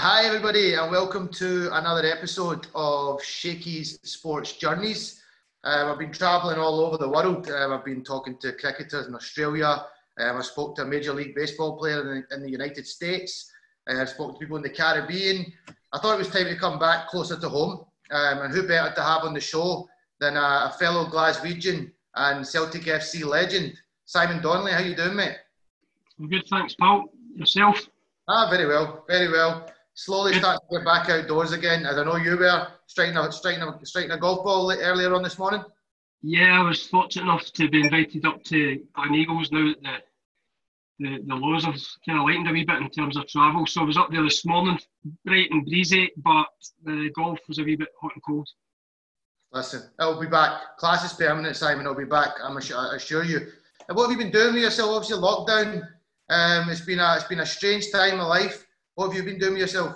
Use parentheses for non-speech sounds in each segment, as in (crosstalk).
Hi, everybody, and welcome to another episode of Shakey's Sports Journeys. Um, I've been travelling all over the world. Um, I've been talking to cricketers in Australia. Um, I spoke to a Major League Baseball player in the, in the United States. Uh, I spoke to people in the Caribbean. I thought it was time to come back closer to home. Um, and who better to have on the show than a, a fellow Glaswegian and Celtic FC legend, Simon Donnelly. How you doing, mate? I'm good, thanks, Paul. Yourself? Ah, very well, very well. Slowly starting to get back outdoors again. As I know you were striking a, striking a, striking a golf ball earlier on this morning. Yeah, I was fortunate enough to be invited up to Gleneagles now that the, the, the lows have kind of lightened a wee bit in terms of travel. So I was up there this morning, bright and breezy, but the golf was a wee bit hot and cold. Listen, it'll be back. Class is permanent, Simon. It'll be back. I'm assure you. And what have you been doing with yourself? Obviously, lockdown. Um, it's been a it's been a strange time of life. What have you been doing yourself?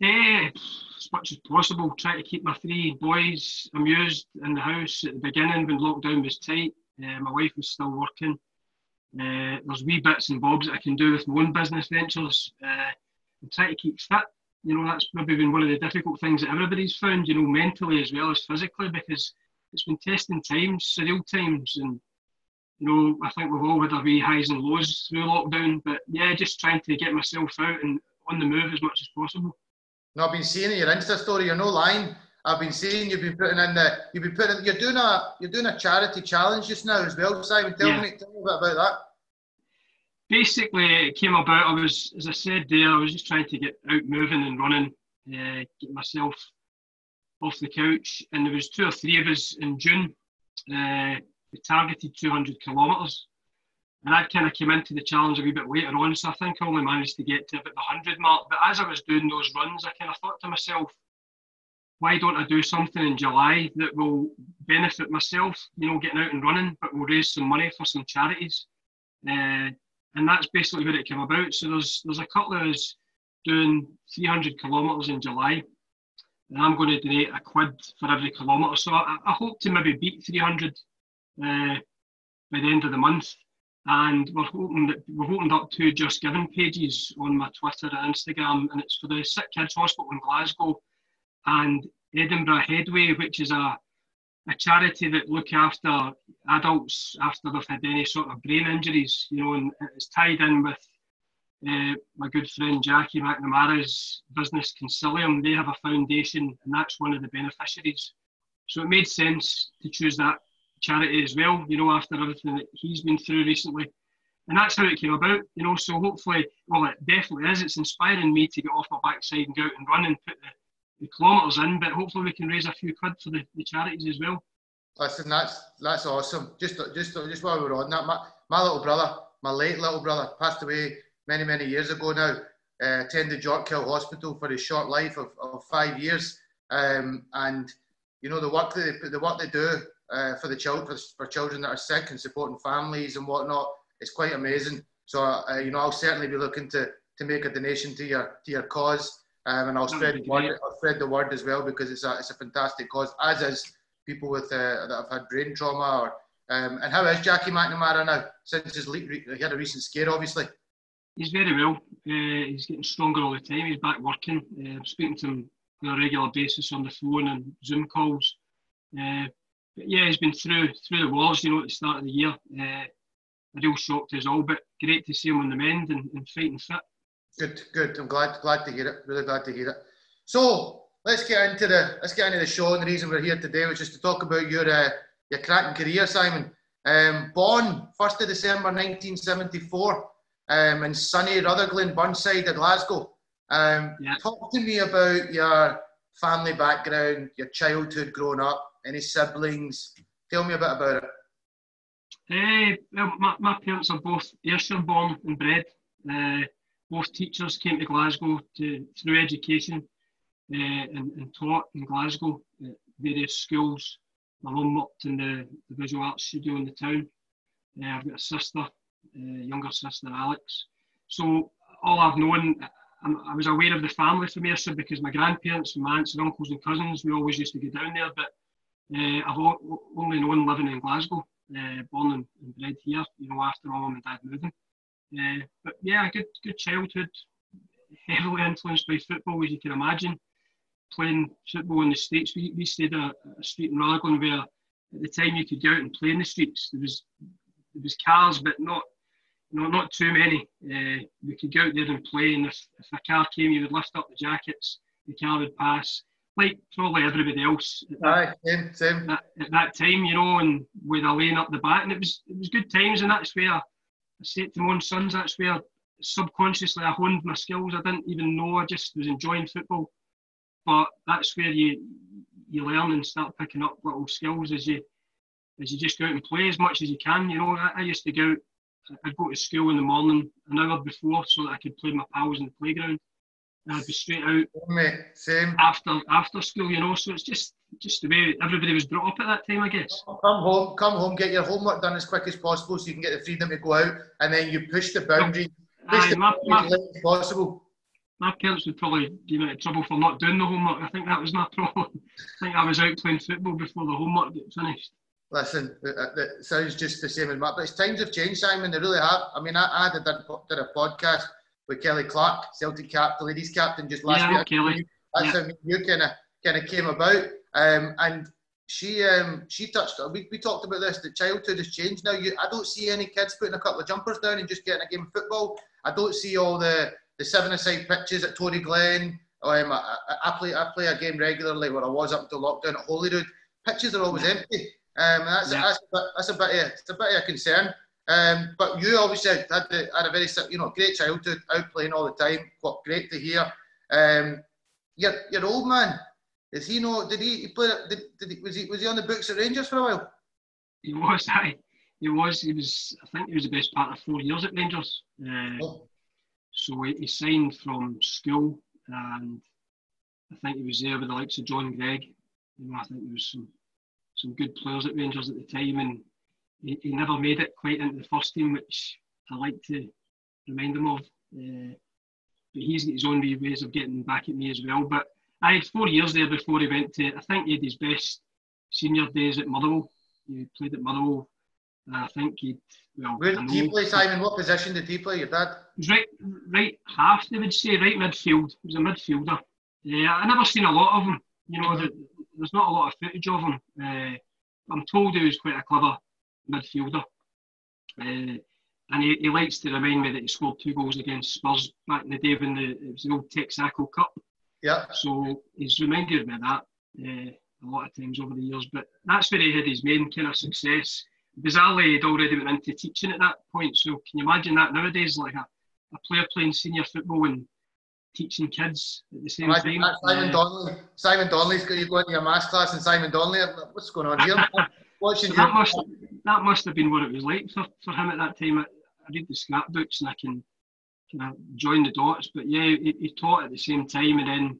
Yeah, as much as possible. Try to keep my three boys amused in the house at the beginning when lockdown was tight. Uh, my wife was still working. Uh, there's wee bits and bobs that I can do with my own business ventures. Uh, and try to keep fit. You know, that's maybe been one of the difficult things that everybody's found, you know, mentally as well as physically, because it's been testing times, surreal times, and you know, I think we've all had our wee highs and lows through lockdown. But yeah, just trying to get myself out and on the move as much as possible. No, I've been seeing your Insta story. You're no lying. I've been seeing you've been putting in the you've been putting you're doing a you're doing a charity challenge just now as well. Simon, tell yeah. me tell me a bit about that. Basically, it came about. I was, as I said there, I was just trying to get out moving and running, uh, get myself off the couch. And there was two or three of us in June. Uh, targeted 200 kilometres. And I kind of came into the challenge a wee bit later on, so I think I only managed to get to about the 100 mark. But as I was doing those runs, I kind of thought to myself, why don't I do something in July that will benefit myself, you know, getting out and running, but will raise some money for some charities? Uh, and that's basically what it came about. So there's there's a couple of us doing 300 kilometres in July, and I'm going to donate a quid for every kilometre. So I, I hope to maybe beat 300 uh, by the end of the month. And we're hoping that we've opened up two Just Giving pages on my Twitter and Instagram, and it's for the Sick Kids Hospital in Glasgow and Edinburgh Headway, which is a, a charity that look after adults after they've had any sort of brain injuries, you know, and it's tied in with uh, my good friend Jackie McNamara's business Consilium. They have a foundation, and that's one of the beneficiaries. So it made sense to choose that charity as well, you know, after everything that he's been through recently. And that's how it came about, you know. So hopefully, well, it definitely is. It's inspiring me to get off my backside and go out and run and put the, the kilometres in. But hopefully, we can raise a few quid for the, the charities as well. Listen, that's that's awesome. Just just just while we're on that, my, my little brother, my late little brother, passed away many many years ago now. Uh, attended Yorkhill Hospital for his short life of, of five years, um, and you know the work they the work they do uh, for the children for, for, children that are sick and supporting families and whatnot. It's quite amazing. So uh, you know, I'll certainly be looking to to make a donation to your to your cause, um, and I'll spread the word. I'll spread the word as well because it's a it's a fantastic cause. As is people with uh, that have had brain trauma. Or um, and how is Jackie McNamara now since his le- he had a recent scare, obviously. He's very well. Uh, he's getting stronger all the time. He's back working. Uh, speaking to him on a regular basis on the phone and Zoom calls. Uh, but yeah, he's been through through the walls, you know, at the start of the year. Uh, a real shock to us all, but great to see him on the mend and, and fighting fit. Good, good. I'm glad glad to hear it. Really glad to hear it. So let's get into the let's get into the show. And the reason we're here today was just to talk about your uh, your cracking career, Simon. Um, born first of December 1974 um, in sunny Rutherglen, Burnside, Glasgow. Um, yeah. Talk to me about your family background, your childhood growing up, any siblings? Tell me a bit about it. Uh, well, my, my parents are both Ayrshire born and bred. Uh, both teachers came to Glasgow to, through education uh, and, and, taught in Glasgow at various schools. My mum worked in the, the visual arts studio in the town. Uh, I've got a sister, younger sister Alex. So all I've known, I, I was aware of the family from Ayrshire because my grandparents and my aunts and uncles and cousins, we always used to go down there. But uh, I've only known living in Glasgow, uh, born and, and, bred here, you know, after my mum and dad moving. Uh, but yeah, good good childhood, heavily influenced by football, as you can imagine. Playing football in the States, we, we stayed at a street in Raglan where at the time you could go out and play in the streets. There was there was cars, but not no, not too many. Uh, we could go out there and play, and if, if a car came, you would lift up the jackets, the car would pass, like probably everybody else. Aye, same, same. At, at that time, you know, and with a lane up the back, and it was it was good times, and that's where I said to my own sons, that's where subconsciously I honed my skills. I didn't even know, I just was enjoying football. But that's where you you learn and start picking up little skills as you as you just go out and play as much as you can. You know, I, I used to go out I'd go to school in the morning an hour before so that I could play my pals in the playground. And I'd be straight out Mate, same. after after school, you know. So it's just just the way everybody was brought up at that time, I guess. Come home, come home, get your homework done as quick as possible so you can get the freedom to go out, and then you push the boundary, push Aye, the my, boundary my, as late as possible. my parents would probably give me trouble for not doing the homework. I think that was my (laughs) problem. I think I was out playing football before the homework got finished. Listen, it sounds just the same as my, but times have changed, Simon. They really have. I mean, I, I did, did a podcast with Kelly Clark, Celtic cap, the ladies captain, just last Yeah, week. Kelly. That's Yeah. how you kind of kind of came about. Um, and she um, she touched. We, we talked about this. The childhood has changed now. You, I don't see any kids putting a couple of jumpers down and just getting a game of football. I don't see all the the seven-a-side pitches at Toryglen. Um, I, I, play I play a game regularly where I was up until lockdown at Holyrood. Pitches are always empty. Um, that's, Yeah. that's, a bit, that's a bit of, it's a bit of a concern. Um, but you obviously had, the, had a very you know great childhood, out playing all the time. What great to hear. Um, your your old man, is he know? Did he, he play? Did, did he, was he was he on the books at Rangers for a while? He was, (laughs) aye. He was. He was. I think he was the best part of four years at Rangers. Uh, Oh, So he, he signed from school, and I think he was there with the likes of John Greig. You know, I think there was some some good players at Rangers at the time, and he, he never made it quite into the first team, which I like to remind him of. Uh, but he's got his own ways of getting back at me as well. But I had four years there before he went to. I think he had his best senior days at Motherwell. He played at Motherwell. And I think he'd well. where did he play, Simon? What position did he play? Your dad? he was right, right half, they would say, right midfield. He was a midfielder. Yeah, I never seen a lot of him. You know, there, there's not a lot of footage of him. Uh, I'm told he was quite a clever midfielder. Uh, and he, he likes to remind me that he scored two goals against Spurs back in the day when the, it was the old Texaco Cup. Yeah. So he's reminded me of that uh, a lot of times over the years. But that's where he had his main kind of success. Bizarrely, he'd already went into teaching at that point. So can you imagine that nowadays, like a, a player playing senior football and teaching kids at the same Imagine time? Simon Uh, Donnelly. Simon Donnelly's got you going to your maths class, and Simon Donnelly. What's going on here? (laughs) Watching So that must that must have been what it was like for, for him at that time. I, I read the scrapbooks and I can kind of join the dots. But yeah, he, he taught at the same time, and then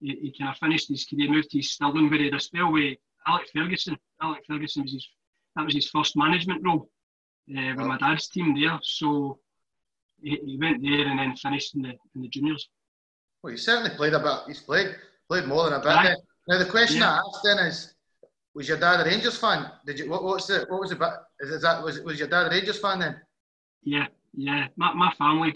he, he kind of finished his career, moved to Stirling, where he had a spell with Alec Ferguson. Alec Ferguson was his that was his first management role uh, with my dad's team there. So he, he went there and then finished in the in the juniors. Well, he certainly played a bit. He's played played more than a bit. Now the question Yeah. I asked then is, was your dad a Rangers fan? Did you? What, what's the? What was bit- Is, is that was was your dad a Rangers fan then? Yeah, yeah. My, my family,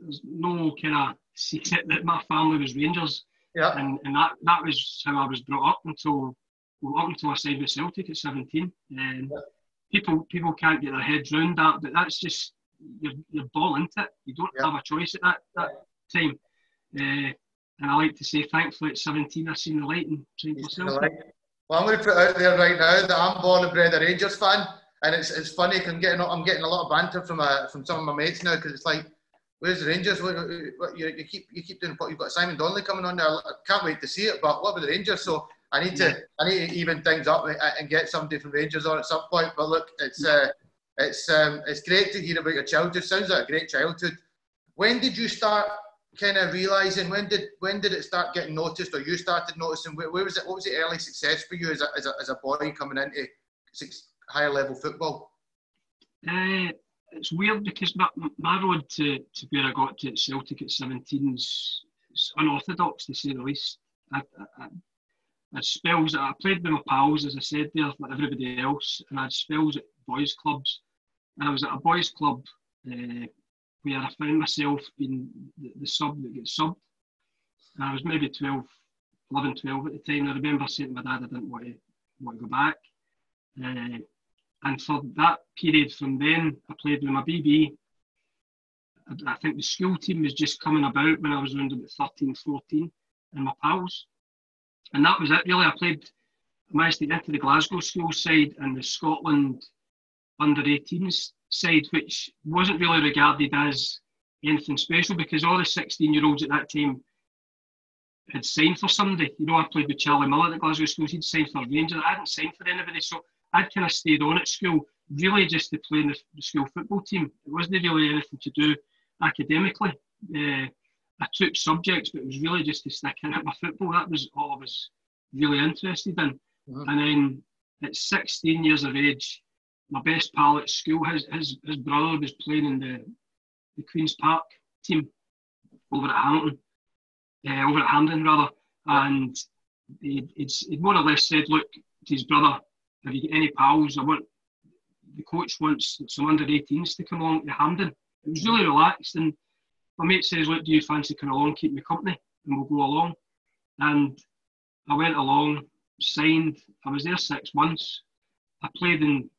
there's no kind of secret that my family was Rangers. Yeah. and, and that that was how I was brought up until well, up until I signed with Celtic at 17. And Yeah. people people can't get their heads round that, but that's just you're, you're born into it. You don't Yeah. have a choice at that, that time. Uh, and I like to say, thankfully, at 17, I seen the light and signed for Celtic. Well, I'm going to put out there right now that I'm born and bred a Rangers fan, and it's it's funny. I'm getting I'm getting a lot of banter from uh, from some of my mates now because it's like, where's the Rangers? What, what, you, you keep you keep doing. What you've got Simon Donnelly coming on there. I can't wait to see it. But what about the Rangers? So I need to I need to even things up and- and get somebody from Rangers on at some point. But look, it's uh, it's um, it's great to hear about your childhood. Sounds like a great childhood. When did you start kind of realizing? When did when did it start getting noticed, or you started noticing? Where, where was it? What was the early success for you as a, as a, as a boy coming into six, higher level football? Uh, it's weird because my, my road to, to where I got to at Celtic at 17 is unorthodox to say the least. I, I, I spells that I played with my pals, as I said there, like everybody else, and I had spells at boys' clubs. And I was at a boys' club uh, where I found myself being the, the sub that gets subbed. And I was maybe 12, 11, 12 at the time. I remember saying to my dad I didn't want to, want to go back. Uh, and for that period from then, I played with my BB. I, I think the school team was just coming about when I was around about 13, 14, and my pals. And that was it, really. I played, I managed to get into the Glasgow school side and the Scotland under 18s side, which wasn't really regarded as anything special because all the 16 year olds at that time had signed for somebody. You know, I played with Charlie Miller at Glasgow Schools, he'd signed for Rangers. I hadn't signed for anybody, so I'd kind of stayed on at school really just to play in the, the school football team. It wasn't really anything to do academically. Uh, I took subjects, but it was really just to stick in at my football. That was all I was really interested in. Mm-hmm. And then at 16 years of age, my best pal at school, his, his, his brother was playing in the, the Queen's Park team over at Hamilton, uh, over at Hampden rather. And he'd, he'd, more or less said, look, to his brother, have you got any pals? I want, the coach wants some under 18s to come along to Hampden. It was really relaxed. And my mate says, look, do you fancy coming along, keep me company? And we'll go along. And I went along, signed. I was there six months. I played in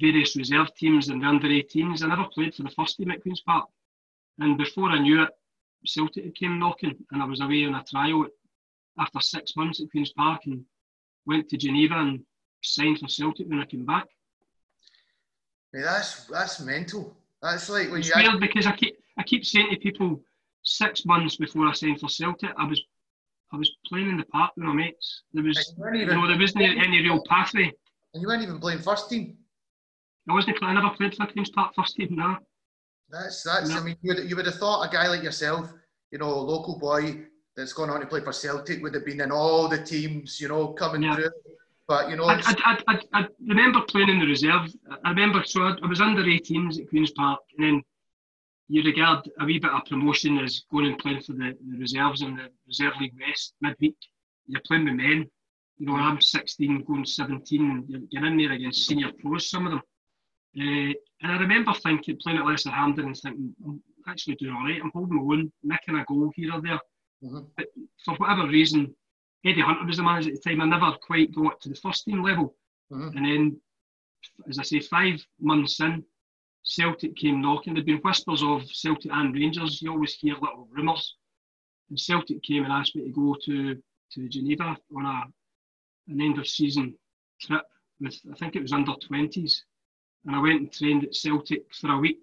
various reserve teams and the under 18s. I never played for the first team at Queen's Park. And before I knew it, Celtic came knocking, and I was away on a trial after six months at Queen's Park and went to Geneva and signed for Celtic when I came back. Hey, that's that's mental. That's like when it's you. weird because I keep I keep saying to people six months before I signed for Celtic, I was I was playing in the park with my mates. There was you know, there wasn't any real pathway. And you weren't even playing first team. I wasn't. I never played for Queen's Park first team. No. That's that's. No. I mean, you would, you would have thought a guy like yourself, you know, a local boy that's gone on to play for Celtic would have been in all the teams, you know, coming yeah. through. But you know, I, I, I, I, remember playing in the reserve. I remember so I, I was under 18s at Queens Park, and then you regard a wee bit of promotion as going and playing for the, the reserves in the Reserve League West midweek. You're playing with men. You know, I'm 16, going 17, and you're, you're in there against senior pros, some of them. Uh, and I remember thinking, playing at Lesser Hampden and thinking, I'm actually doing all right. I'm holding my own, making a goal here or there. Mm-hmm. But for whatever reason, Eddie Hunter was the manager at the time. I never quite got to the first team level. Mm-hmm. And then, as I say, five months in, Celtic came knocking. There'd been whispers of Celtic and Rangers. You always hear little rumours. And Celtic came and asked me to go to, to Geneva on a, an end of season trip with, I think it was under 20s. And I went and trained at Celtic for a week.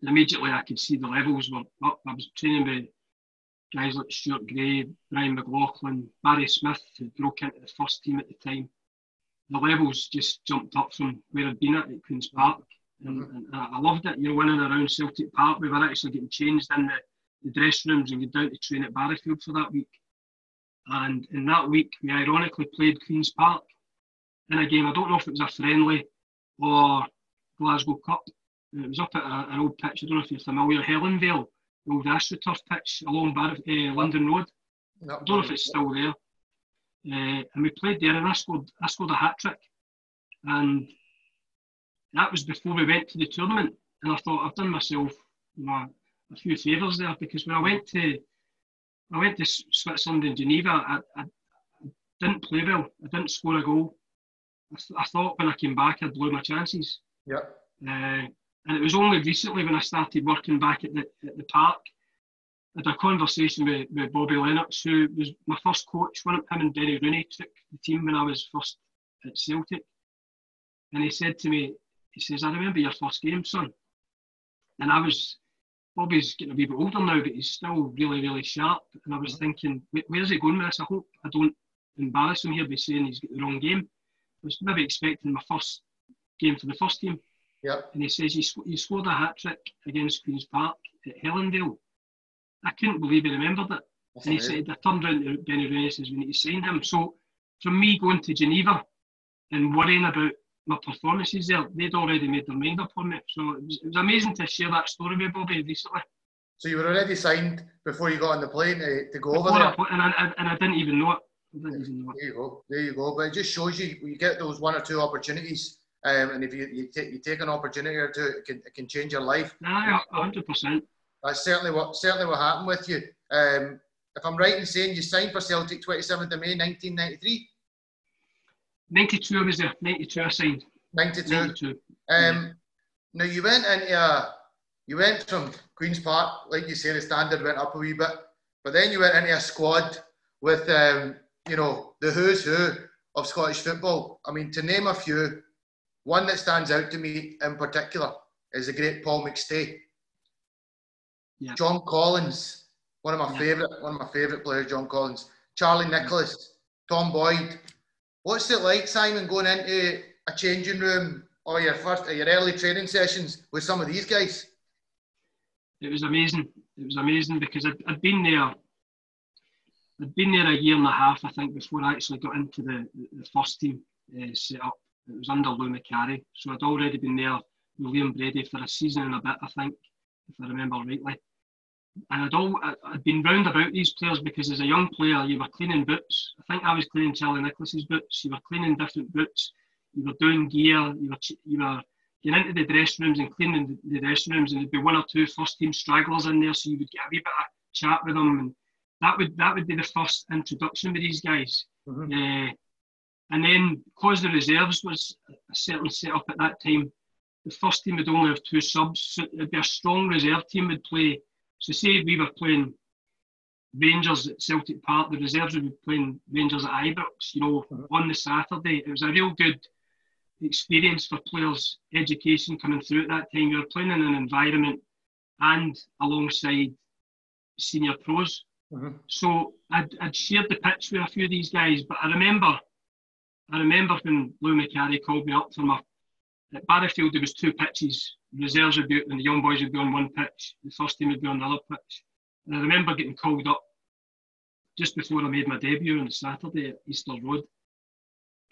And immediately I could see the levels were up. I was training with guys like Stuart Gray, Brian McLaughlin, Barry Smith, who broke into the first team at the time. The levels just jumped up from where I'd been at at Queen's Park. And, mm-hmm. and I loved it, you know, winning around Celtic Park. We were actually getting changed in the, the dressing rooms and go down to train at Barrowfield for that week. And in that week, we ironically played Queen's Park in a game. I don't know if it was a friendly or Glasgow Cup. It was up at a, an old pitch. I don't know if you're familiar, Helenvale the old AstroTurf pitch along Bar- uh, London Road. I don't know if it's still there. Uh, and we played there, and I scored, I scored a hat trick. And that was before we went to the tournament. And I thought I've done myself know, a few favours there because when I went to I went to Switzerland and Geneva, I, I, I didn't play well. I didn't score a goal. I, th- I, thought when I came back I'd blow my chances. Yeah. Uh, and it was only recently when I started working back at the, at the park, I had a conversation with, with Bobby Lennox, who was my first coach. One of him and Benny Rooney took the team when I was first at Celtic. And he said to me, he says, I remember your first game, son. And I was, Bobby's getting a wee bit older now, but he's still really, really sharp. And I was mm-hmm. thinking, where's he going with this? I hope I don't embarrass him here by saying he's got the wrong game. Was maybe expecting my first game for the first team. Yeah. And he says he, sc- he scored a hat trick against Queen's Park at Helenvale. I couldn't believe he remembered it. That's and he said, I turned around to Benny Rooney and says, we need to sign him. So from me going to Geneva and worrying about my performances there, they'd already made their mind up on me. So it was, it was amazing to share that story with Bobby recently. So you were already signed before you got on the plane to, to go before over there? I, and, I, and I didn't even know it. There you go. There you go. But it just shows you you get those one or two opportunities Um, and if you, you, take, you take an opportunity or two, it can, it can change your life. Nah, 100%. That's certainly what certainly what happened with you. Um, if I'm right in saying you signed for Celtic 27th of May 1993? 92 I was there. 92 I signed. 92. 92. Um, yeah. Now you went into a, you went from Queens Park, like you say, the standard went up a wee bit, but then you went into a squad with, um, you know, the who's who of Scottish football. I mean, to name a few, one that stands out to me in particular is the great Paul McStay. Yeah. John Collins, one of my yeah. favourite, one of my favourite players, John Collins. Charlie Nicholas, Tom Boyd. What's it like, Simon, going into a changing room or your first, your early training sessions with some of these guys? It was amazing. It was amazing because I'd, I'd been there. I'd been there a year and a half, I think, before I actually got into the, the first team uh, set up. It was under Lou Macari, so I'd already been there with Liam Brady for a season and a bit, I think, if I remember rightly. And I'd all I'd been round about these players because as a young player, you were cleaning boots. I think I was cleaning Charlie Nicholas's boots. You were cleaning different boots. You were doing gear. You were you were getting into the dressing rooms and cleaning the, the dressing rooms, and there'd be one or two first team stragglers in there, so you would get a wee bit of chat with them, and that would that would be the first introduction with these guys. Mm-hmm. Uh, and then because the reserves was certainly set up at that time, the first team would only have two subs, so it'd be a strong reserve team would play so say we were playing Rangers at Celtic Park, the reserves would be playing Rangers at Ibrox, you know, mm-hmm. on the Saturday. It was a real good experience for players' education coming through at that time. You were playing in an environment and alongside senior pros. Mm-hmm. So I'd, I'd shared the pitch with a few of these guys, but I remember I remember when Lou Macari called me up for my at Barrowfield there was two pitches reserves would be and the young boys would be on one pitch, the first team would be on the other pitch. And I remember getting called up just before I made my debut on Saturday at Easter Road.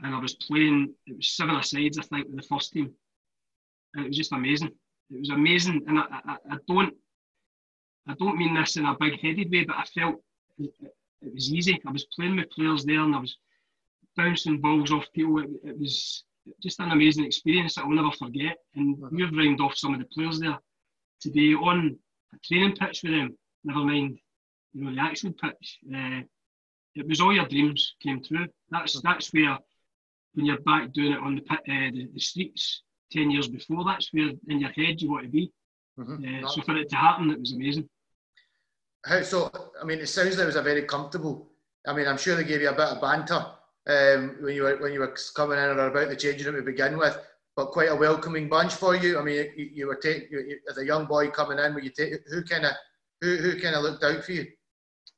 And I was playing, it was seven sides, I think, with the first team. And it was just amazing. It was amazing. And I, I, I don't I don't mean this in a big headed way, but I felt it, it, was easy. I was playing with players there and I was bouncing balls off people. It, it was just an amazing experience that I'll never forget. And we've rounded off some of the players there to be on a training pitch with them. Never mind, you know, the actual pitch. Uh, it was all your dreams came true. That's that's where when you're back doing it on the pit, uh, the, the, streets ten years before. That's where in your head you want to be. Mm-hmm. Uh, so for it to happen, it was amazing. How so? I mean, it sounds like it was a very comfortable. I mean, I'm sure they gave you a bit of banter um, when you were when you were coming in or about the changing room to begin with, but quite a welcoming bunch for you. I mean, you, you were as a young boy coming in. Were you take, who kind of who who kind of looked out for you?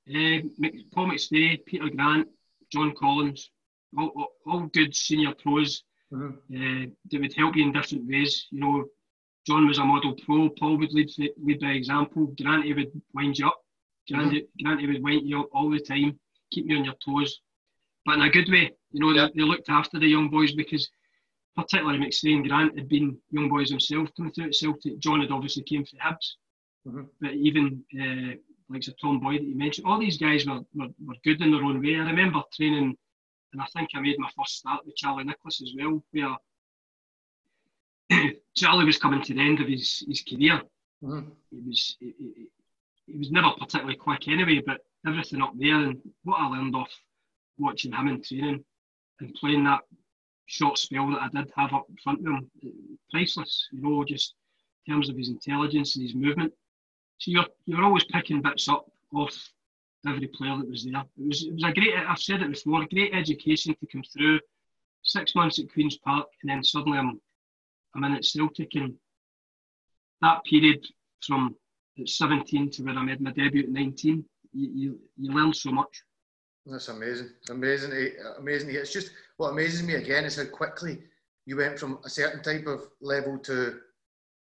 Uh, Paul McStay, Peter Grant, John Collins, all, all, all good senior pros. Mm-hmm. Uh, that would help you in different ways. You know, John was a model pro. Paul would lead lead by example. Granty would wind you up. Granty, mm-hmm. Granty would wind you up all the time, keep you on your toes but in a good way. You know, they, they looked after the young boys because particularly McStay and Grant had been young boys themselves coming through at Celtic. John had obviously came from Hibs, mm-hmm. but even uh, like so Tom Boyd that you mentioned, all these guys were, were, were good in their own way. I remember training, and I think I made my first start with Charlie Nicholas as well, where (coughs) Charlie was coming to the end of his, his career. Mm-hmm. He was he, he, was never particularly quick anyway, but everything up there and what I learned off watching him in training and playing that short spell that I did have up in front of him, uh, priceless. You know, just in terms of his intelligence and his movement. So you're you're always picking bits up off every player that was there. It was it was a great. I've said it before. Great education to come through. Six months at Queens Park, and then suddenly I'm I'm in at Celtic, and that period from 17 to where I made my debut at 19, you, you, you learn so much. That's amazing. It's amazing. Amazing. It's just what amazes me again is how quickly you went from a certain type of level to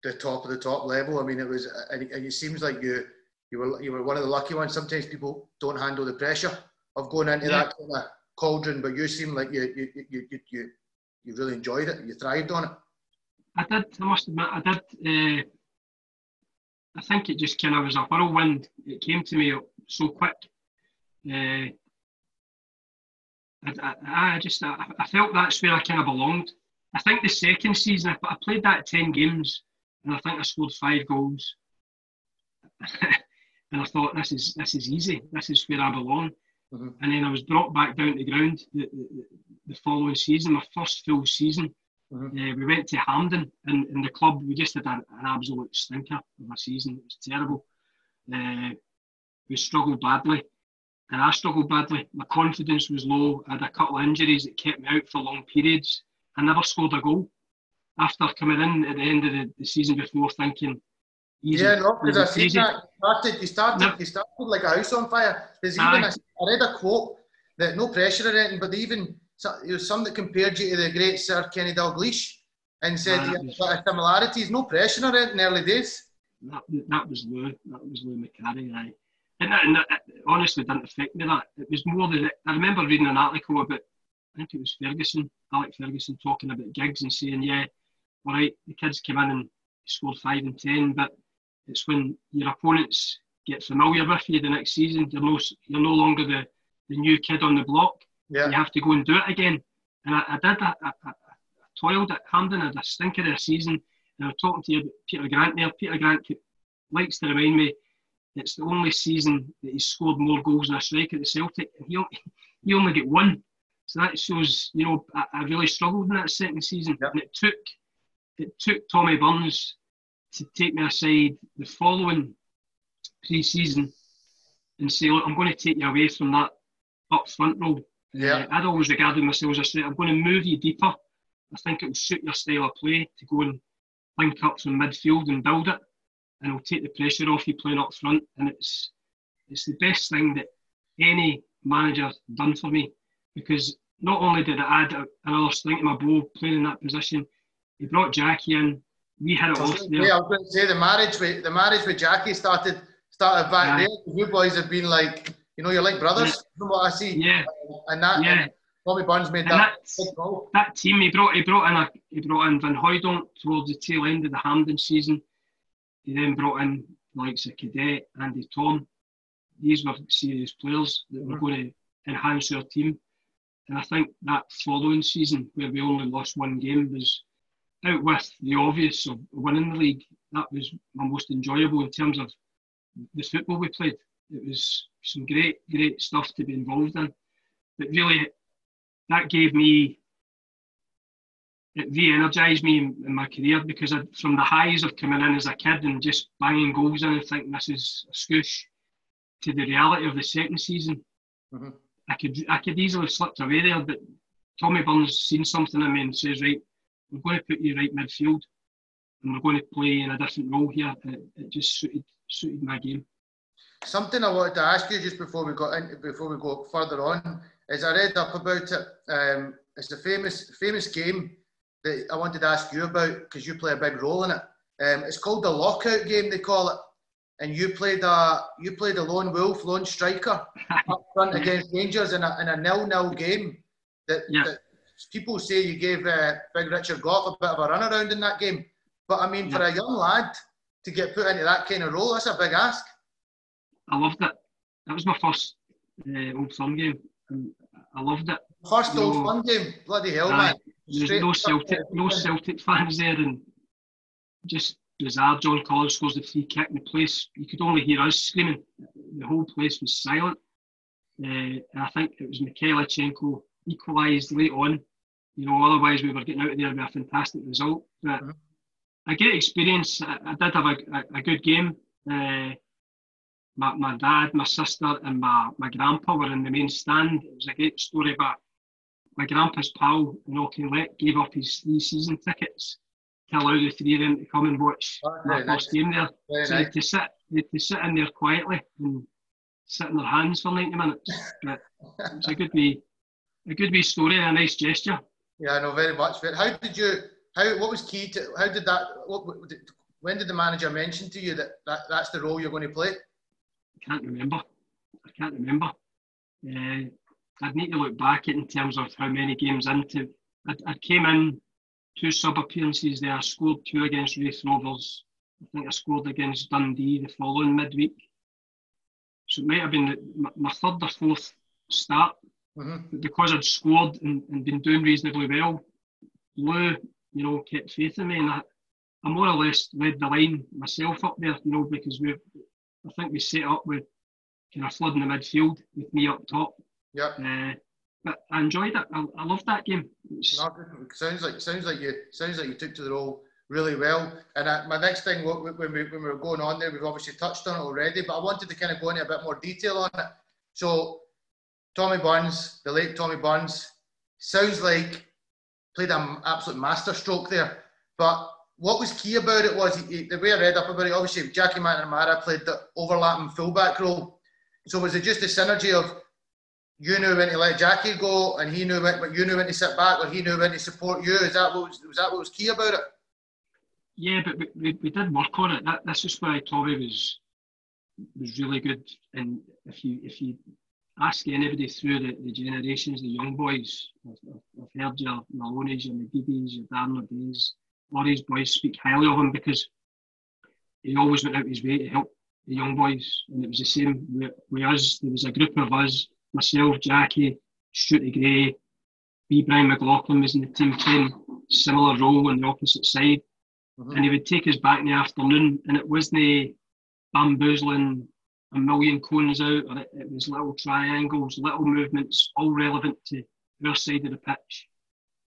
the top of the top level. I mean, it was, and it seems like you you were you were one of the lucky ones. Sometimes people don't handle the pressure of going into yeah. that kind of cauldron, but you seem like you you you you you, you really enjoyed it. You thrived on it. I did. I must admit, I did. Uh, I think it just kind of was a whirlwind. It came to me so quick. Uh, I, I, I just I, I, felt that's where I kind of belonged. I think the second season, I played that 10 games and I think I scored five goals. (laughs) and I thought, this is this is easy. This is where I belong. Mm-hmm. And then I was brought back down to ground the, the, the following season, my first full season. Mm-hmm. Uh, we went to Hampden and in the club, we just had an, an absolute stinker of a season. It was terrible. Uh, we struggled badly and I struggled badly. My confidence was low. I had a couple of injuries that kept me out for long periods. I never scored a goal after coming in at the end of the, the season before thinking, easy, yeah, no, because I seen that. You started, you started, no. you started like a house on fire. There's even a, I read a quote that no pressure or anything, but even it was some that compared you to the great Sir Kenny Dalglish and said nah, you had similarities, no pressure or anything in early days. That, that was Lou, that was Lou Macari, aye. And, that, and that, honestly didn't affect me that. It was more that I remember reading an article about, I think it was Ferguson, Alec Ferguson, talking about Giggs and saying, yeah, all right, the kids came in and scored five and ten, but it's when your opponents get familiar with you the next season, you're no, you're no longer the, the new kid on the block. Yeah. You have to go and do it again. And I, I did, I, I, I, toiled at Hampden, I had a stinker of a season, and I was talking to you about Peter Grant there. Peter Grant likes to remind me it's the only season that he's scored more goals than a striker at the Celtic, and he, (laughs) he only get one. So that shows, you know, I, I really struggled in that second season, yep. and it took it took Tommy Burns to take me aside the following pre-season and say, look, I'm going to take you away from that up front role. Yeah. Uh, I'd always regarded myself as a I'm going to move you deeper. I think it will suit your style of play to go and link up from midfield and build it and it'll take the pressure off you playing up front. And it's it's the best thing that any manager done for me because not only did it add another string to my bow playing in that position, he brought Jackie in. We had it off there. Yeah, I was going to say the marriage with the marriage with Jackie started started back yeah. there. You boys have been like you know you're like brothers yeah. from what I see. Yeah, and that yeah. And Tommy Burns made and that. That team he brought he brought in a he brought in Van Hooijdonk towards the tail end of the Hampden season. He then brought in likes of Cadete, Andy Thom. These were serious players that were mm-hmm. going to enhance our team. And I think that following season, where we only lost one game, was out with the obvious of winning the league. That was my most enjoyable in terms of the football we played. It was some great, great stuff to be involved in. But really, that gave me it re-energised me in, in, my career because I, from the highs of coming in as a kid and just banging goals in and thinking this is a scoosh to the reality of the second season, mm-hmm. I could I could easily have slipped away there, but Tommy Burns seen something in me and says, right, we're going to put you right midfield and we're going to play in a different role here. It, it just suited suited my game. Something I wanted to ask you just before we got in, before we go further on is I read up about it. Um, it's a famous famous game that I wanted to ask you about because you play a big role in it. Um, it's called the lockout game, they call it, and you played a you played a lone wolf, lone striker (laughs) up front against Rangers in a, in a nil-nil game. That, yeah. that people say you gave uh, Big Richard Gough a bit of a runaround in that game, but I mean, yeah. for a young lad to get put into that kind of role, that's a big ask. I loved it. That was my first uh, Old Firm game. And I loved it. First Old Firm game, bloody hell, man! There's no Celtic, no Celtic fans there, and just bizarre. John Collins scores the free kick in the place. You could only hear us screaming. The whole place was silent. Uh, and I think it was Mikhailichenko equalised late on. You know, otherwise we were getting out of there with a fantastic result. But mm-hmm. a great experience. I, I did have a, a, a good game. Uh, my, my dad, my sister, and my, my grandpa were in the main stand. It was a great story about my grandpa's pal, Knock-and-Let, gave up his three season tickets to allow the three of them to come and watch oh, my nice. first game there. Very so nice. they had to sit, they had to sit in there quietly and sit in their hands for 90 minutes. But it's a good wee, a good wee story and a nice gesture. Yeah, I know very much. But how did you? How what was key to? How did that? What, when did the manager mention to you that, that that's the role you're going to play? I can't remember. I can't remember. Uh, I'd need to look back at in terms of how many games into. I, I came in two sub appearances there. I scored two against Raith Rovers. I think I scored against Dundee the following midweek. So it might have been my, my third or fourth start. Mm-hmm. Because I'd scored and, and, been doing reasonably well, Lou, you know, kept faith in me, and I, I more or less led the line myself up there, you know, because we, I think we set up with kind of flooding the midfield with me up top. Yeah. Uh, but I enjoyed it. I, I loved that game. sounds like sounds like you sounds like you took to the role really well. And uh, my next thing, when we, when we were going on there, we've obviously touched on it already, but I wanted to kind of go into a bit more detail on it. So, Tommy Burns, the late Tommy Burns, sounds like played an absolute masterstroke there. But what was key about it was he, the way I read up about it. Obviously, Jackie McNamara played the overlapping fullback role. So was it just a synergy of you knew when to let Jackie go, and he knew when, but you knew when to sit back, or he knew when to support you? Is that what was, was that what was key about it? Yeah, but we, we did work on it. That, this is why Tommy was was really good. And if you if you ask anybody through the, the generations, the young boys, I've, I've heard your Maloney's, your McGeedy's, your Darren these boys speak highly of him because he always went out of his way to help the young boys. And it was the same with, with us. There was a group of us, myself, Jackie, Shooty Gray, B. Brian McLaughlin was in the team playing similar role on the opposite side. Mm-hmm. And he would take us back in the afternoon and it wasn't bamboozling a million cones out, or it, it, was little triangles, little movements, all relevant to our side of the pitch.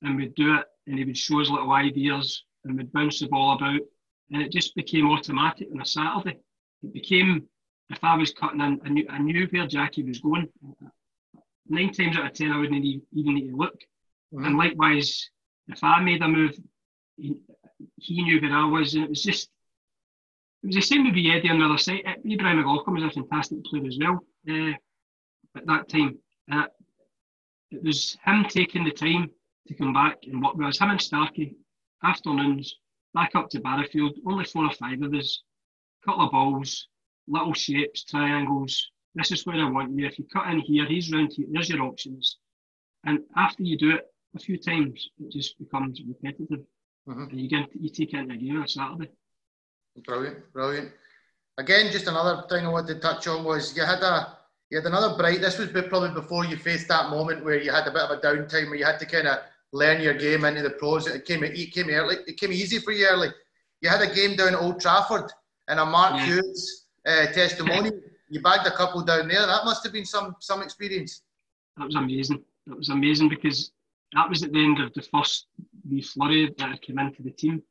And we'd do it, and he would show us little ideas, and we'd bounce the ball about, and it just became automatic on a Saturday. It became, if I was cutting in, I knew, I knew where Jackie was going. Nine times out of ten, I wouldn't even need to look. Mm-hmm. And likewise, if I made a move, he, he knew where I was, and it was just it was the same with Eddie on the other side. Ibrahim McLaughlin was a fantastic player as well uh, at that time. Uh, it was him taking the time to come back and work with us. Him and Starkey, afternoons, back up to Barrowfield, only four or five of us, couple of balls, little shapes, triangles. This is where I want you. If you cut in here, he's round here, there's your options. And after you do it a few times, it just becomes repetitive. Mm-hmm. And you get you take it into a game on a Saturday. Brilliant, brilliant. Again, just another thing I wanted to touch on was you had a you had another bright. This was probably before you faced that moment where you had a bit of a downtime where you had to kind of learn your game into the pros. It came it came early. It came easy for you early. You had a game down at Old Trafford and a Mark yeah. Hughes uh, testimony. (laughs) you bagged a couple down there. That must have been some some experience. That was amazing. That was amazing because that was at the end of the first wee flurry that had come into the team.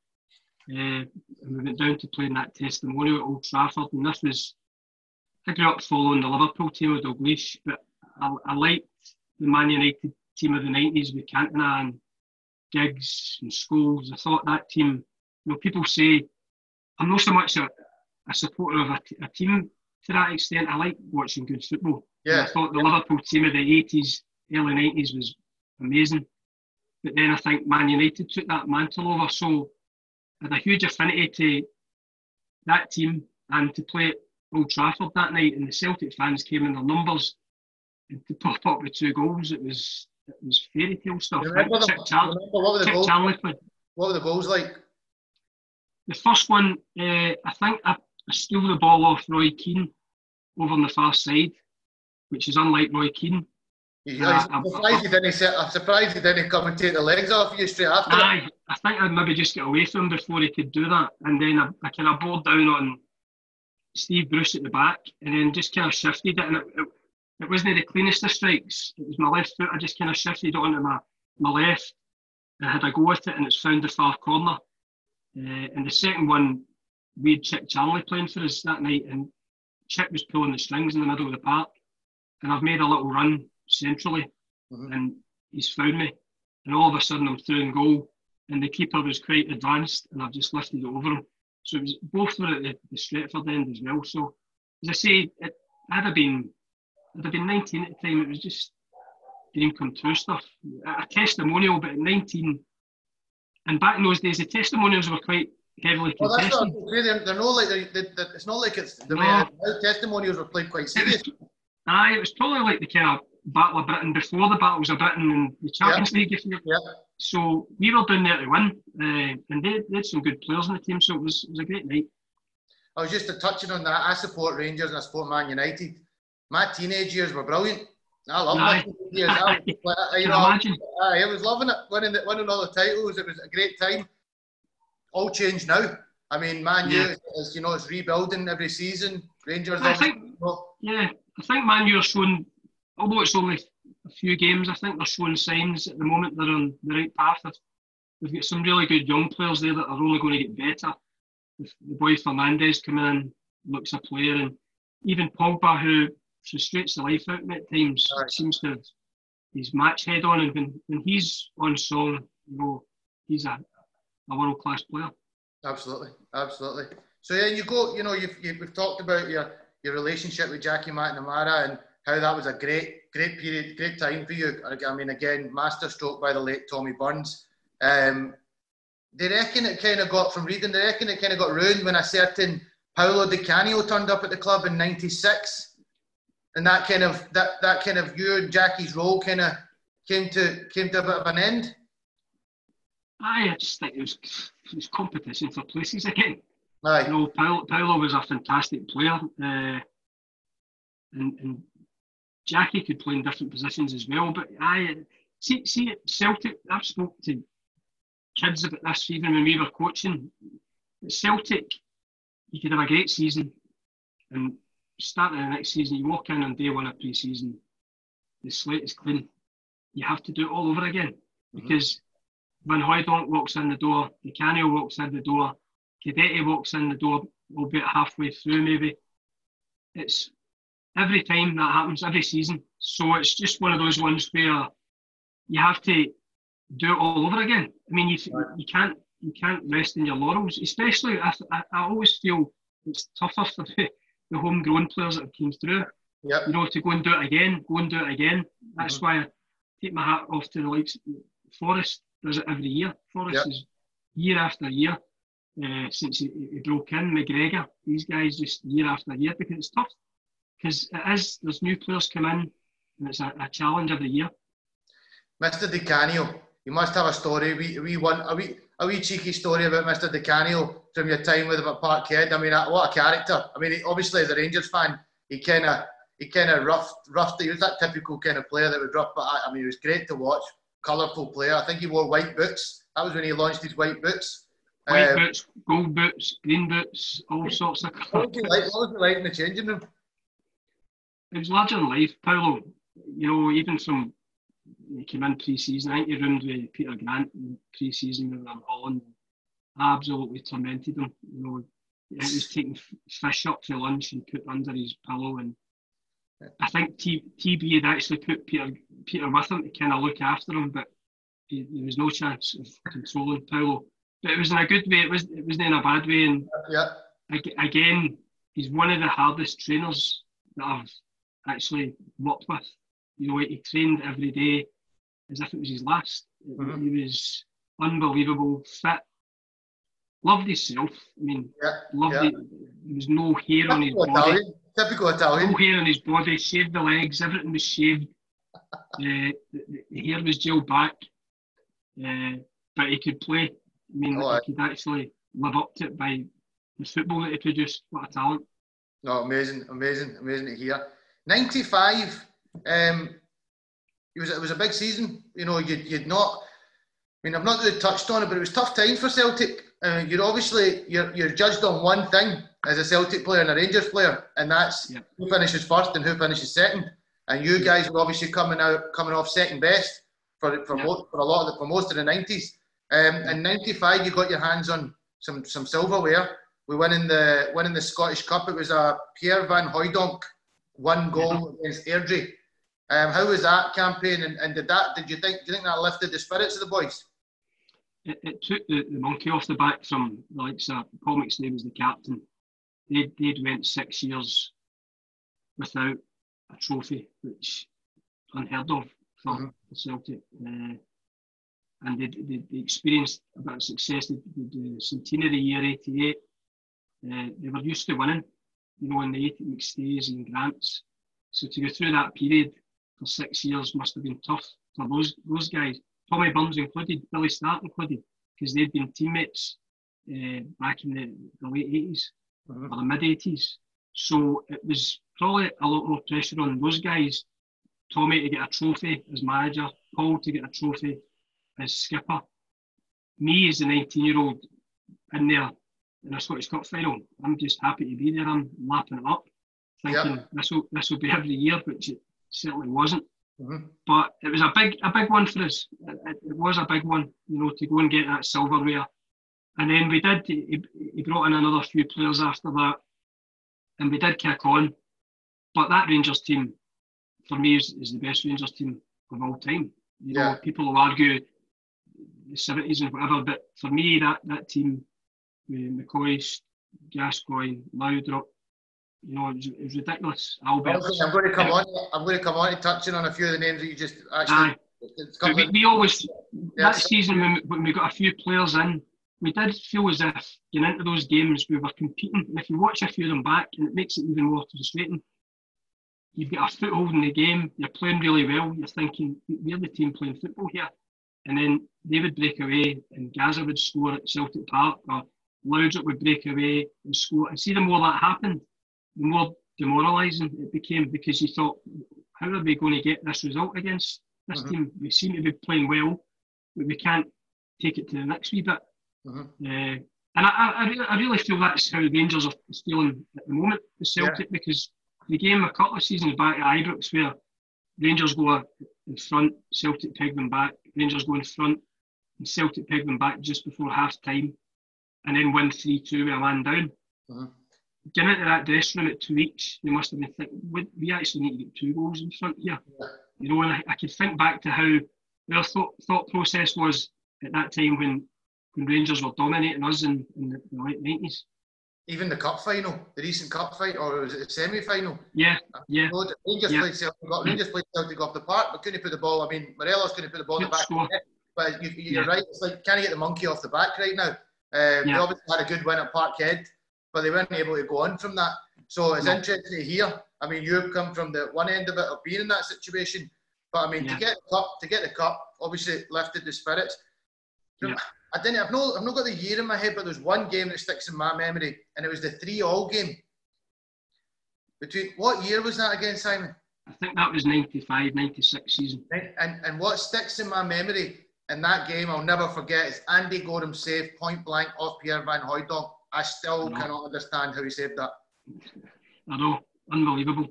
Uh, and we went down to play in that testimonial at Old Trafford, and this was I grew up following the Liverpool team with Dalglish, but I, I liked the Man United team of the 90s with Cantona and Giggs and Scholes. I thought that team, you know, people say I'm not so much a, a supporter of a, a, team to that extent. I like watching good football. Yeah. And I thought the yeah. Liverpool team of the 80s, early 90s was amazing. But then I think Man United took that mantle over. So had a huge affinity to that team and to play at Old Trafford that night. And the Celtic fans came in their numbers and to pop up with two goals. It was it was fairy tale stuff. Remember the, remember what, were the goals, what were the goals like? The first one, uh, I think I, I stole the ball off Roy Keane over on the far side, which is unlike Roy Keane. Yeah, I'm, surprised he didn't. I'm surprised he didn't come and take the legs off you straight after. Aye, I think I'd maybe just get away from him before he could do that, and then I, I kind of bore down on Steve Bruce at the back, and then just kind of shifted it, and it, it, it wasn't the cleanest of strikes. It was my left foot. I just kind of shifted onto my my left, and I had a go with it, and it's found the far corner. Uh, and the second one, we had Chic Charnley playing for us that night, and Chic was pulling the strings in the middle of the park, and I've made a little run centrally, mm-hmm. and he's found me. And all of a sudden, I'm through and goal, and the keeper was quite advanced, and I've just lifted it over him. So it was both were at the, the Stretford end as well. So as I say, it, I'd have been, I'd have been 19 at the time. It was just dream come true stuff. A, testimonial, but at 19, and back in those days, the testimonials were quite heavily well, contested. They're, they're not like they're, they're, it's not like it's the no. testimonials were played quite serious. Aye, it was probably like the kind of Battle of Britain before the Battles of Britain and the Champions League. If you, So we were down there to win, uh, and they, they, had some good players in the team, so it was, it was a great night. I was just touching on that. I support Rangers and I support Man United. My teenage years were brilliant. I love Aye. years. I, (laughs) uh, you know. I, I was loving it, winning, the, winning all the titles. It was a great time. All changed now. I mean, Man U, yeah. is, you know, it's rebuilding every season. Rangers. I think, yeah, I think Man U are showing, although it's only a few games, I think they're showing signs at the moment they're on the right path. They've got some really good young players there that are only going to get better. The boy Fernandes coming in looks a player, and even Pogba, who frustrates the life out of me at times, right. seems to have his match head on, and when, when he's on song, you know, he's a, a world class player. Absolutely, absolutely. So yeah, you go. You know, you've, you've we've talked about your your relationship with Jackie McNamara and how that was a great great period, great time for you. I mean, again, masterstroke by the late Tommy Burns. Um, they reckon it kind of got from reading. They reckon it kind of got ruined when a certain Paolo Di Canio turned up at the club in '96, and that kind of that that kind of you and Jackie's role kind of came to came to a bit of an end. I just think it was it was competition for places again. Aye. You know, Paolo, Paolo was a fantastic player, uh, and, and Jackie could play in different positions as well. But I see, see Celtic. I've spoken to kids about this even when we were coaching. At Celtic, you could have a great season, and starting the next season, you walk in on day one of pre-season, the slate is clean. You have to do it all over again mm-hmm. because Van Hooijdonk walks in the door, Di Canio walks in the door, Guidetti walks in the door, albeit halfway through maybe. It's every time that happens, every season. So it's just one of those ones where you have to do it all over again. I mean, you, you can't you can't rest in your laurels, especially I, I, I always feel it's tougher (laughs) for the, the homegrown players that have came through. Yep. You know, to go and do it again, go and do it again. That's mm-hmm. why I take my hat off to the likes of Forrest does it every year. Forrest yep. is year after year uh, since he, he, broke in. McGregor, these guys just year after year because it's tough. Because it is, there's new players come in and it's a, a challenge every year. Mr. Di Canio, you must have a story. We, we want a wee, a wee cheeky story about Mr. Di Canio from your time with him at Parkhead. I mean, uh, what a character. I mean, obviously as a Rangers fan, he kind of he kind of roughed, roughed. He was that typical kind of player that would rough. But I, I mean, he was great to watch colourful player. I think he wore white boots. That was when he launched his white boots. White um, boots, gold boots, green boots, all sorts of colours. What was he like? What was he like in the changing room? It was larger than life, Paolo. You know, even from he came in pre-season. I think he roomed with Peter Grant in pre-season with them Holland. Absolutely tormented him. You know, he was taking fish up for lunch and put under his pillow and I think T, TB had actually put Peter Peter with him to kind of look after him, but he, there was no chance of controlling Paolo. But it was in a good way. It was it wasn't in a bad way. And yeah. again, he's one of the hardest trainers that I've actually worked with. You know, he trained every day as if it was his last. Mm-hmm. He was unbelievable, fit, loved himself. I mean, yeah. loved yeah. it. There was no hair on his body. Typical Italian. No hair on his body, shaved the legs, everything was shaved. (laughs) uh, the, the, hair was gelled back, uh, but he could play. I mean, oh, he could actually live up to it by the football that he produced. What a talent! No, amazing, amazing, amazing to hear. 95, um, it was, it was a big season. You know, you'd, you'd not, I mean, I've not really touched on it, but it was tough times for Celtic. Uh, you're obviously, you're, you're judged on one thing, as a Celtic player and a Rangers player, and that's yep. who finishes first and who finishes second. And you guys were obviously coming out coming off second best for for, yep. most, for a lot of the, for most of the nineties. Um, in '95, you got your hands on some some silverware. We won in the won in the Scottish Cup. It was a Pierre Van Hooijdonk one goal against Airdrie. Um, how was that campaign? And, and did that? Did you think? Do you think that lifted the spirits of the boys? It, it took the, the monkey off the back from like uh, Paul McStay was the captain they they'd went six years without a trophy, which unheard of for mm-hmm. Celtic. Uh, and they, they, they, experienced a bit of success. They, the centenary year '88. Uh, they were used to winning, you know, in the 80 McStays and Grants. So to go through that period for six years must have been tough for those those guys. Tommy Burns included, Billy Stark included, because they'd been teammates uh, back in the, the late 80s mm-hmm. or the mid 80s. So it was probably a lot more pressure on those guys Tommy to get a trophy as manager, Paul to get a trophy as skipper. Me as a 19 year old in there in a Scottish Cup final, I'm just happy to be there. I'm lapping it up, thinking yep. this will this will be every year, which it certainly wasn't. Mm-hmm. But it was a big a big one for us. It, it, was a big one, you know, to go and get that silverware. And then we did. He, he brought in another few players after that, and we did kick on. But that Rangers team, for me, is, is the best Rangers team of all time. You yeah. know, people will argue the seventies and whatever, but for me, that that team, with McCoist, Gascoigne, Laudrup, you know, it was, it was ridiculous. Albert. I'm going to come on. I'm going to come on to touching on a few of the names that you just actually. We, we, always that season when we, when we got a few players in, we did feel as if getting into those games we were competing. And if you watch a few of them back, and it makes it even more frustrating. You've got a foothold in the game. You're playing really well. You're thinking we're the team playing football here, and then they would break away, and Gaza would score at Celtic Park, or Laudrup would break away and score. And see, the more that happened, more demoralising it became because you thought, how are we going to get this result against this mm-hmm. team? We seem to be playing well, but we can't take it to the next wee bit. Mm-hmm. Uh, and I, I, really, I really feel that's how the Rangers are feeling at the moment, the Celtic, yeah. because the game a couple of seasons back at Ibrox where Rangers go in front, Celtic peg them back, Rangers go in front, and Celtic peg them back just before half time, and then win 3 2 with a man down. Mm-hmm getting into that dressing room at two weeks, they must have been thinking, we actually need to get two goals in front here. Yeah. You know, and I, I could think back to how their thought, thought process was at that time when, when Rangers were dominating us in, in the, the late 90s. Even the cup final, the recent cup fight, or was it the semi final? Yeah, yeah. Rangers, yeah. Played Celtic, Rangers played Celtic off the park, but couldn't put the ball. I mean, Morelos couldn't put the ball in the back. But you, are yeah. right, it's like, can you get the monkey off the back right now? Um, yeah. They obviously had a good win at Parkhead but they weren't able to go on from that. So it's no. interesting to hear. I mean, you've come from the one end of it of being in that situation, but I mean, yeah. to get the cup, to get the cup, obviously lifted the spirits. Yeah. I didn't. I've not. I've not got the year in my head, but there's one game that sticks in my memory, and it was the three-all game. Between what year was that again, Simon? I think that was 95, 96 season. And and what sticks in my memory in that game, I'll never forget, is Andy Goram's save point blank off Pierre Van Hooijdonk I still I cannot understand how he saved that. I know, unbelievable,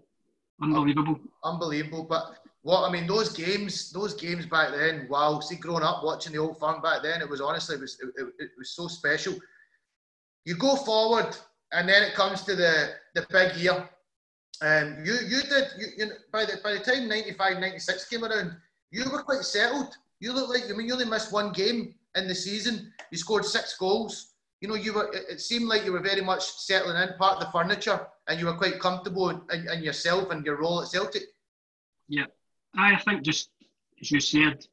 unbelievable, unbelievable. But what I mean, those games, those games back then. Wow, see, growing up watching the old firm back then, it was honestly, it was, it, it, it was so special. You go forward, and then it comes to the the big year. Um, you you did you, you by the by the time 95, 96 came around, you were quite settled. You look like I mean you only missed one game in the season. You scored six goals you know, you were. It seemed like you were very much settling in, part of the furniture, and you were quite comfortable in, in yourself and your role at Celtic. Yeah, I think just as you said,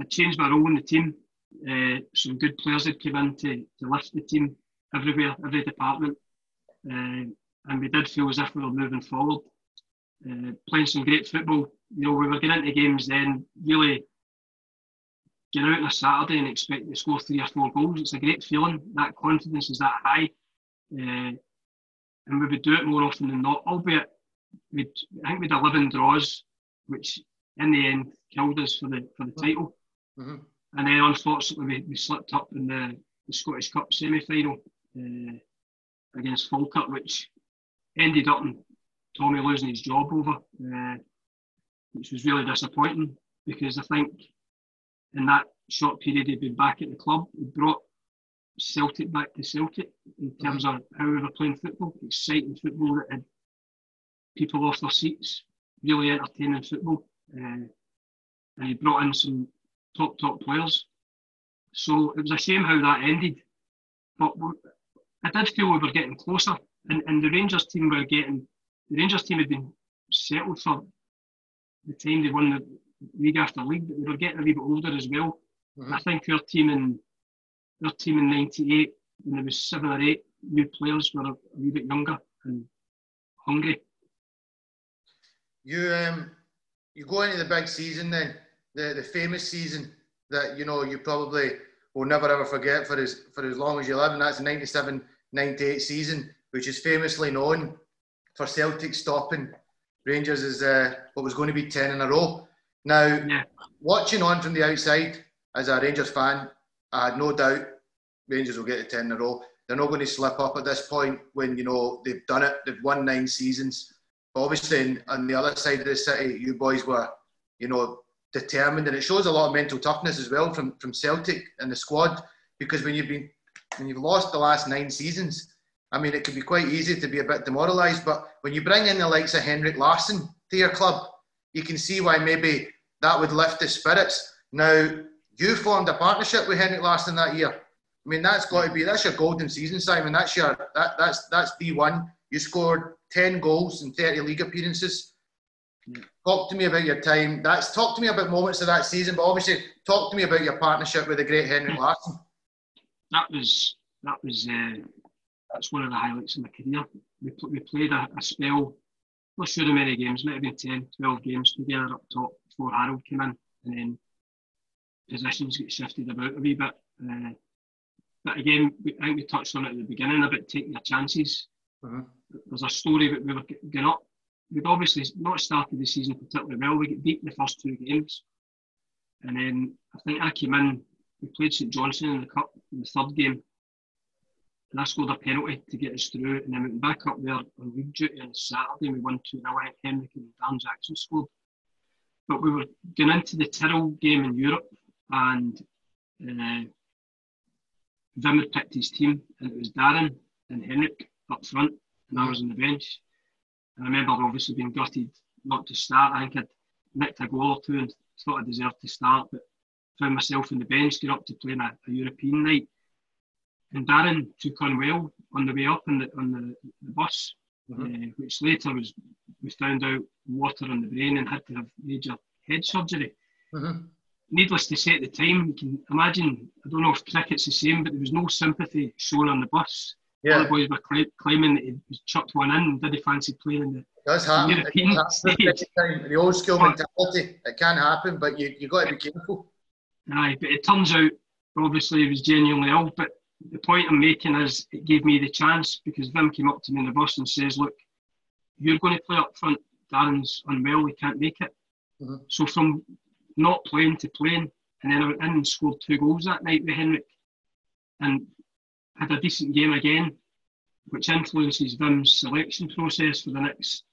I changed my role in the team. Uh, some good players had come in to, to lift the team everywhere, every department, uh, and we did feel as if we were moving forward, uh, playing some great football. You know, we were getting into games then, really get out on a Saturday and expect to score three or four goals. It's a great feeling. That confidence is that high. Uh, and we would do it more often than not, albeit we'd, I think we'd 11 draws, which in the end killed us for the for the title. Mm-hmm. And then unfortunately we, we slipped up in the, the Scottish Cup semi-final uh, against Falkirk, which ended up in Tommy losing his job over, uh, which was really disappointing because I think in that short period he'd been back at the club, he brought Celtic back to Celtic in terms of how we were playing football, exciting football that had people off their seats, really entertaining football. Uh, and he brought in some top, top players. So it was a shame how that ended. But I did feel we were getting closer. And, and the Rangers team were getting, the Rangers team had been settled for the time they won the, league after league, but they were getting a wee bit older as well. Mm-hmm. I think our team in our team in '98, when there was seven or eight new players, were a, a wee bit younger and hungry. You um, you go into the big season then, the the famous season that you know you probably will never ever forget for as for as long as you live, and that's the 97 98 season, which is famously known for Celtic stopping Rangers is uh, what was going to be 10 in a row. Now, watching on from the outside as a Rangers fan, I had no doubt Rangers will get to 10 in a row. They're not going to slip up at this point when, you know, they've done it. They've won nine seasons. But obviously, on the other side of the city, you boys were, you know, determined. And it shows a lot of mental toughness as well from, from Celtic and the squad. Because when you've been, when you've lost the last nine seasons, I mean, it can be quite easy to be a bit demoralised. But when you bring in the likes of Henrik Larsson to your club, you can see why maybe that would lift the spirits. Now, you formed a partnership with Henrik Larsson that year. I mean, that's got to be that's your golden season, Simon. That's your that that's that's D one. You scored ten goals in thirty league appearances. Talk to me about your time. That's talk to me about moments of that season, but obviously talk to me about your partnership with the great Henrik Larsson. that was that was uh, that's one of the highlights of my career. We, we played a, a spell, not sure how many games, might have been 10, 12 games together up top before Harald came in, and then positions get shifted about a wee bit. Uh, but again, we, I think we touched on it at the beginning about taking your chances. Mhm. There's a story that we were going up. We'd obviously not started the season particularly well. We get beat in the first two games, and then I think I came in. We played St Johnstone in the cup in the third game, and I scored a penalty to get us through. And then we went back up there on league duty on Saturday. And we won two 0 I think Henrik and Darren Jackson scored. But we were going into the Tirol game in Europe, and uh, Wim had picked his team, and it was Darren and Henrik up front, and I was on the bench. And I remember obviously being gutted not to start. I think I'd nicked a goal or two and thought I deserved to start, but found myself on the bench, get up to play in a, a European night. And Darren took on well on the way up on the, on the, the bus, Mhm. uh, which later was we found out water on the brain and had to have major head surgery Mhm. needless to say at the time, you can imagine, I don't know if cricket's the same, but there was no sympathy shown on the bus. All Yeah, the boys were cla- claiming that he was chucked one in and did he fancy playing in the. it does happen. European does happen (laughs) stage. time. The old school mentality, it can happen, but you you got to be careful. Aye, but it turns out, obviously, he was genuinely ill. But the point I'm making is it gave me the chance because Wim came up to me in the bus and says, Look, you're going to play up front. Darren's unwell, he can't make it. Mhm. So from not playing to playing, and then I went in and scored two goals that night with Henrik and had a decent game again, which influences Wim's selection process for the next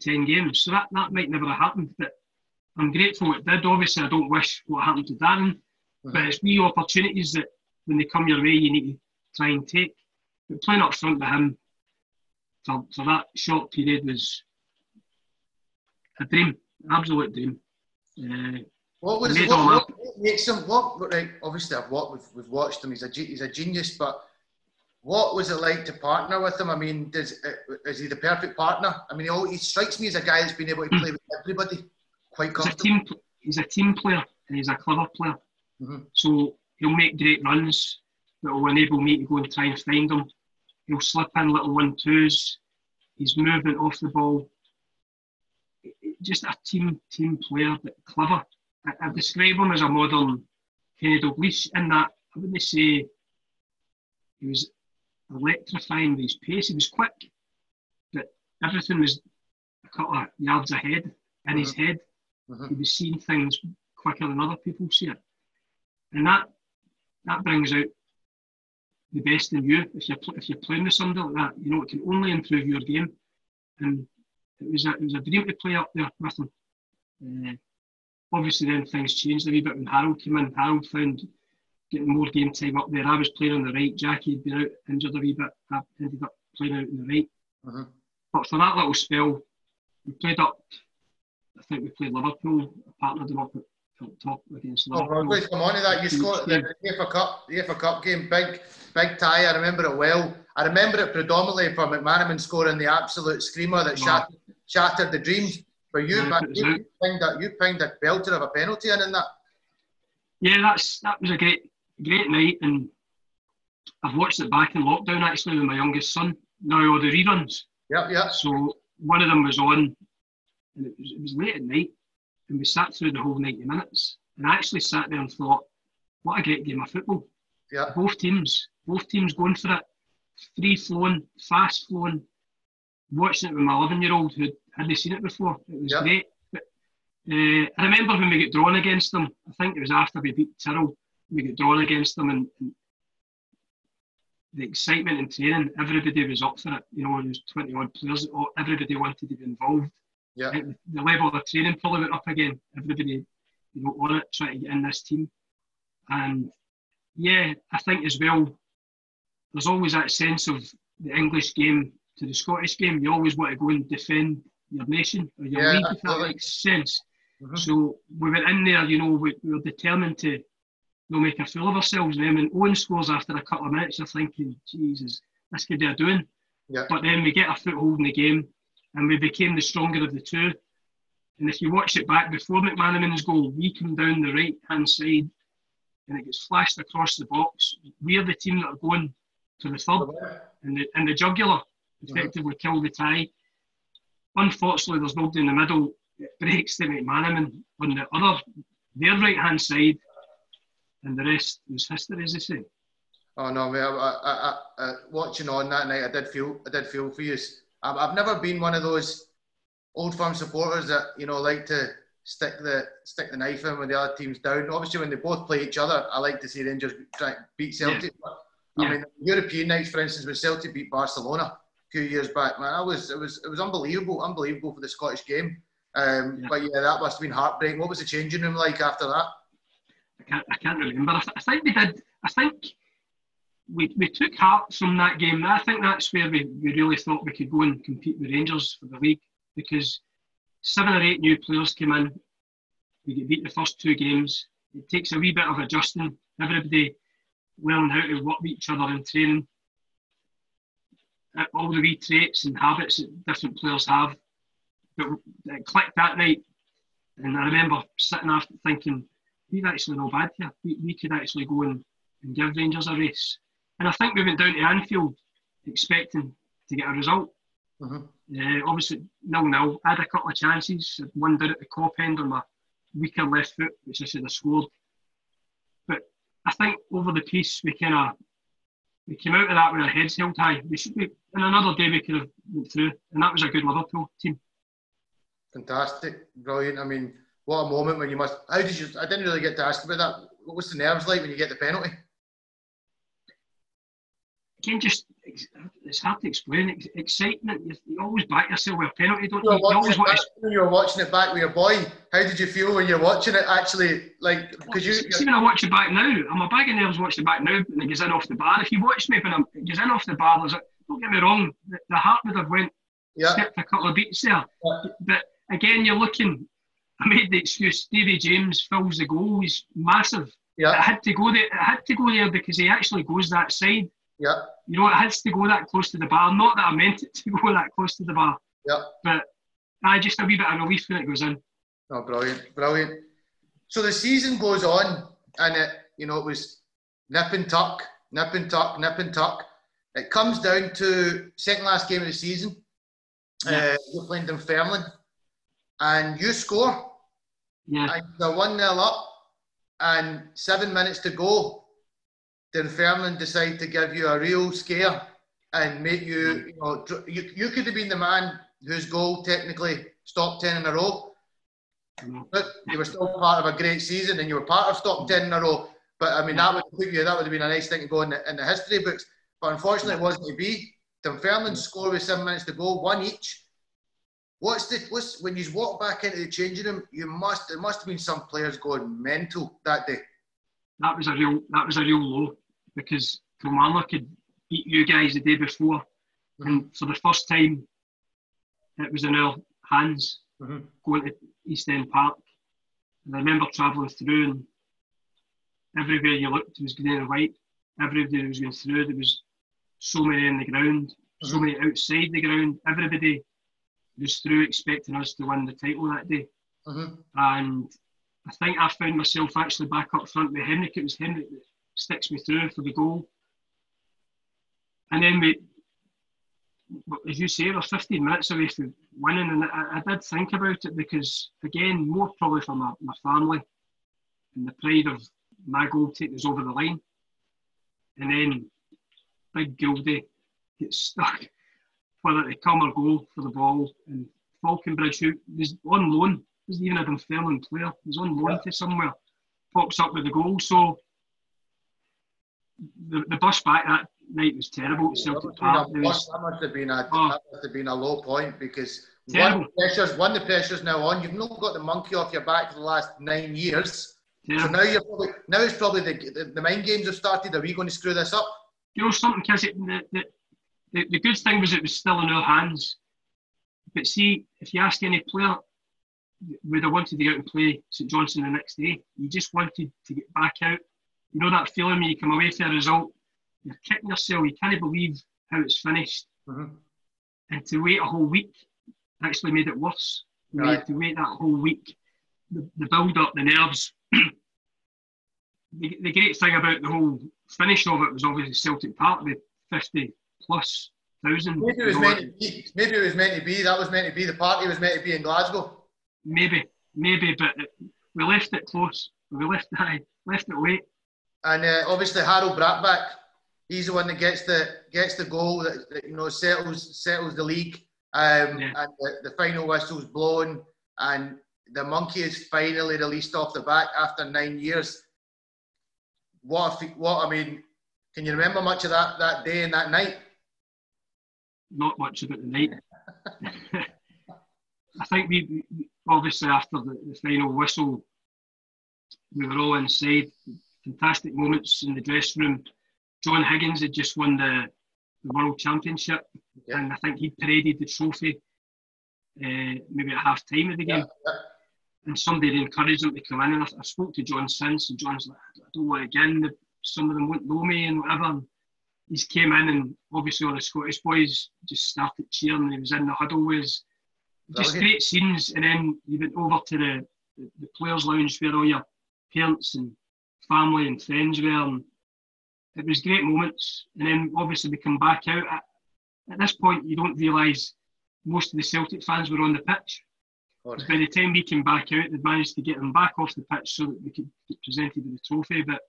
10 games. So that, that might never have happened, but I'm grateful it did. Obviously, I don't wish what happened to Darren, but it's wee opportunities that when they come your way, you need to try and take. But playing up front with him for, for that short period was a dream, absolute dream. Uh, What was what, all what, what makes him? What right? Obviously, I've what we've, we've watched him. He's a he's a genius. But what was it like to partner with him? I mean, does uh, is he the perfect partner? I mean, he, al- he strikes me as a guy that's been able to play (clears throat) with everybody quite he's a comfortably. team. He's a team player and he's a clever player. Mhm. So he'll make great runs that will enable me to go and try and find him. He'll slip in little one twos. He's moving off the ball. Just a team team player, but clever. I, I describe him as a modern Kenny Dalglish in that I wouldn't say he was electrifying with his pace. He was quick, but everything was a couple of yards ahead in his head Mhm. he was seeing things quicker than other people see it, and that that brings out the best in you. If you're if you're playing with somebody like that, you know it can only improve your game, and it was a it was a dream to play up there with him. Uh, obviously, then things changed a wee bit when Harald came in. Harald found getting more game time up there. I was playing on the right. Jackie had been out injured a wee bit. I ended up playing out on the right. Mhm. But for that little spell, we played up. I think we played Liverpool. I partnered them up at, up top against Oh, Liverpool. we're come on to that. You scored the, the FA Cup, the FA Cup game, big, big tie. I remember it well. I remember it predominantly for McManaman scoring the absolute screamer that shattered, shattered the dreams. For you, Yeah, but you, you pinged a you pinged a belter of a penalty in, in that. Yeah, that's that was a great great night, and I've watched it back in lockdown actually with my youngest son. Now all the reruns. Yep, yep. So one of them was on, and it was, it was late at night, and we sat through the whole 90 minutes. And I actually sat there and thought, what a great game of football. Yeah. Both teams, both teams going for it, free flowing, fast flowing. Watching it with my 11 year old who hadn't seen it before. It was yep. great. But, uh, I remember when we got drawn against them. I think it was after we beat Tirol. We got drawn against them, and, and the excitement in training. Everybody was up for it. You know, there was twenty odd players. Everybody wanted to be involved. Yeah. The level of training pulling it up again. Everybody, you know, on it, trying to get in this team. And yeah, I think as well, there's always that sense of the English game to the Scottish game. You always want to go and defend your nation or your yeah, league, if that makes sense. Mm-hmm. So we went in there, you know, we, we were determined to you know, make a fool of ourselves. And then when Owen scores after a couple of minutes, you're thinking, Jesus, this could be a doing. Yeah. But then we get a foothold in the game and we became the stronger of the two. And if you watch it back before McManaman's goal, we come down the right hand side and it gets flashed across the box. We're the team that are going to the third and the, and the jugular effectively mm-hmm. kill the tie. Unfortunately, there's nobody in the middle. It breaks to McManaman on the other, their right hand side, and the rest was history, as they say. Oh no, mate! I, I, I, watching on that night, I did feel, I did feel for you. I've, I've never been one of those old firm supporters that you know like to stick the stick the knife in when the other team's down. Obviously, when they both play each other, I like to see Rangers try beat Celtic. Yeah. But, I mean, European nights, for instance, when Celtic beat Barcelona a few years back, man, I was it was it was unbelievable, unbelievable for the Scottish game. Um, yeah. But yeah, that must have been heartbreaking. What was the changing room like after that? I can't, I can't remember. I, I think we did. I think we, we took heart from that game. I think that's where we, we really thought we could go and compete with Rangers for the league because seven or eight new players came in. We get beat the first two games. It takes a wee bit of adjusting. Everybody learn how to work with each other in training. Uh, all the wee traits and habits that different players have. But it clicked that night. And I remember sitting after thinking, we've actually no bad here. We, we could actually go and, and give Rangers a race. And I think we went down to Anfield expecting to get a result. Mm-hmm. Uh, obviously, nil nil. I had a couple of chances. One did at the Kop end on my weaker left foot, which I should have scored. But I think over the piece, we kind of we came out of that with our heads held high. We should be, in another day we could have went through, and that was a good Liverpool team. Fantastic, brilliant. I mean, what a moment when you must. How did you? I didn't really get to ask about that. What was the nerves like when you get the penalty? Again, just it's hard to explain. Excitement. You, always back yourself with a penalty, don't you? You, always want to... When you were watching it back with your boy, how did you feel when you're watching it? Actually, like because you. See, when I watch it back now, I'm a bag of nerves watching it back now, and it goes in off the bar. If you watch me when I'm it goes in off the bar, there's a, don't get me wrong, the, the heart would have went yeah. skipped a couple of beats there. Yeah. But again, you're looking (laughs) I made the excuse. Stevie James fills the goal. He's massive. Yeah. I had to go there. I had to go there because he actually goes that side. Yeah. You know, it has to go that close to the bar. Not that I meant it to (laughs) go that close to the bar. Yeah. But I just a wee bit of relief when it goes in. Oh, brilliant, brilliant. So the season goes on, and it, you know, it was nip and tuck, nip and tuck, nip and tuck. It comes down to second last game of the season. Yeah. Uh, we're playing Dunfermline and you score. Yeah. And they're 1 0 up, and seven minutes to go. Dunfermline decide to give you a real scare and make you, mm. you know, you, you could have been the man whose goal technically stopped 10 in a row. Mm. But you were still part of a great season and you were part of stop 10 in a row. But I mean, that mm. would put you, that would have been a nice thing to go in the, in the history books. But unfortunately, it wasn't to be. Dunfermline score with seven minutes to go, one each. What's the what's when you walk back into the changing room? You must there must have been some players going mental that day. That was a real that was a real low because Kilmarnock had beat you guys the day before, mm-hmm. and for the first time, it was in our hands mm-hmm. going to East End Park. And I remember travelling through, and everywhere you looked was green and white. Everybody was going through. There was so many in the ground, mm-hmm. so many outside the ground. Everybody was through expecting us to win the title that day. Mm-hmm. And I think I found myself actually back up front with Henrik. It was Henrik that sticks me through for the goal. And then we, as you say, we're 15 minutes away from winning. And I, I, did think about it because, again, more probably for my, my family and the pride of my goal taking us over the line. And then Big Gildy gets stuck (laughs) whether to come or go for the ball, and Faulconbridge, who was on loan, wasn't even a Dunfermline player, was on loan yeah. to somewhere, pops up with the goal. So the, the bus back that night was terrible at Celtic Park. That must, that must have been a oh, that must have been a low point because terrible. one the pressures one the pressures now on. You've not got the monkey off your back for the last nine years. So now you're probably now it's probably the, the, the mind games have started. Are we going to screw this up? You know something, Kiss, the, the, the, the good thing was it was still in our hands. But see, if you ask any player, would I wanted to go out and play St Johnstone the next day? You just wanted to get back out. You know that feeling when you come away from a result, you're kicking yourself, you can't believe how it's finished. Mm-hmm. And to wait a whole week actually made it worse. Right. To wait that whole week, the, the build up, the nerves. (clears throat) the, the great thing about the whole finish of it was obviously Celtic Park, the 50 plus thousand. Maybe it was meant to be. Maybe it was meant to be. That was meant to be. The party was meant to be in Glasgow. Maybe, maybe, but we left it close. We left it, left it late. And uh, obviously Harald Brattbakk, he's the one that gets the gets the goal that, that you know settles settles the league. Um, yeah. And the, the final whistle's blown, and the monkey is finally released off the back after nine years. What? What? I mean, can you remember much of that that day and that night? Not much about the night. (laughs) I think we, obviously after the, the final whistle, we were all inside. Fantastic moments in the dressing room. John Higgins had just won the, the World Championship, yeah. and I think he paraded the trophy uh, maybe at half time of the game. Yeah. And somebody encouraged him to come in. And I, I, spoke to John since, and John's like, I don't want to again. Some of them won't know me and whatever. And he's came in, and obviously all the Scottish boys just started cheering. and He was in the huddle with just great scenes. And then you went over to the, the, the players' lounge where all your parents and family and friends were. And it was great moments. And then obviously we come back out. At, at this point, you don't realise most of the Celtic fans were on the pitch. By the time we came back out, they'd managed to get them back off the pitch so that we could get presented with the trophy. But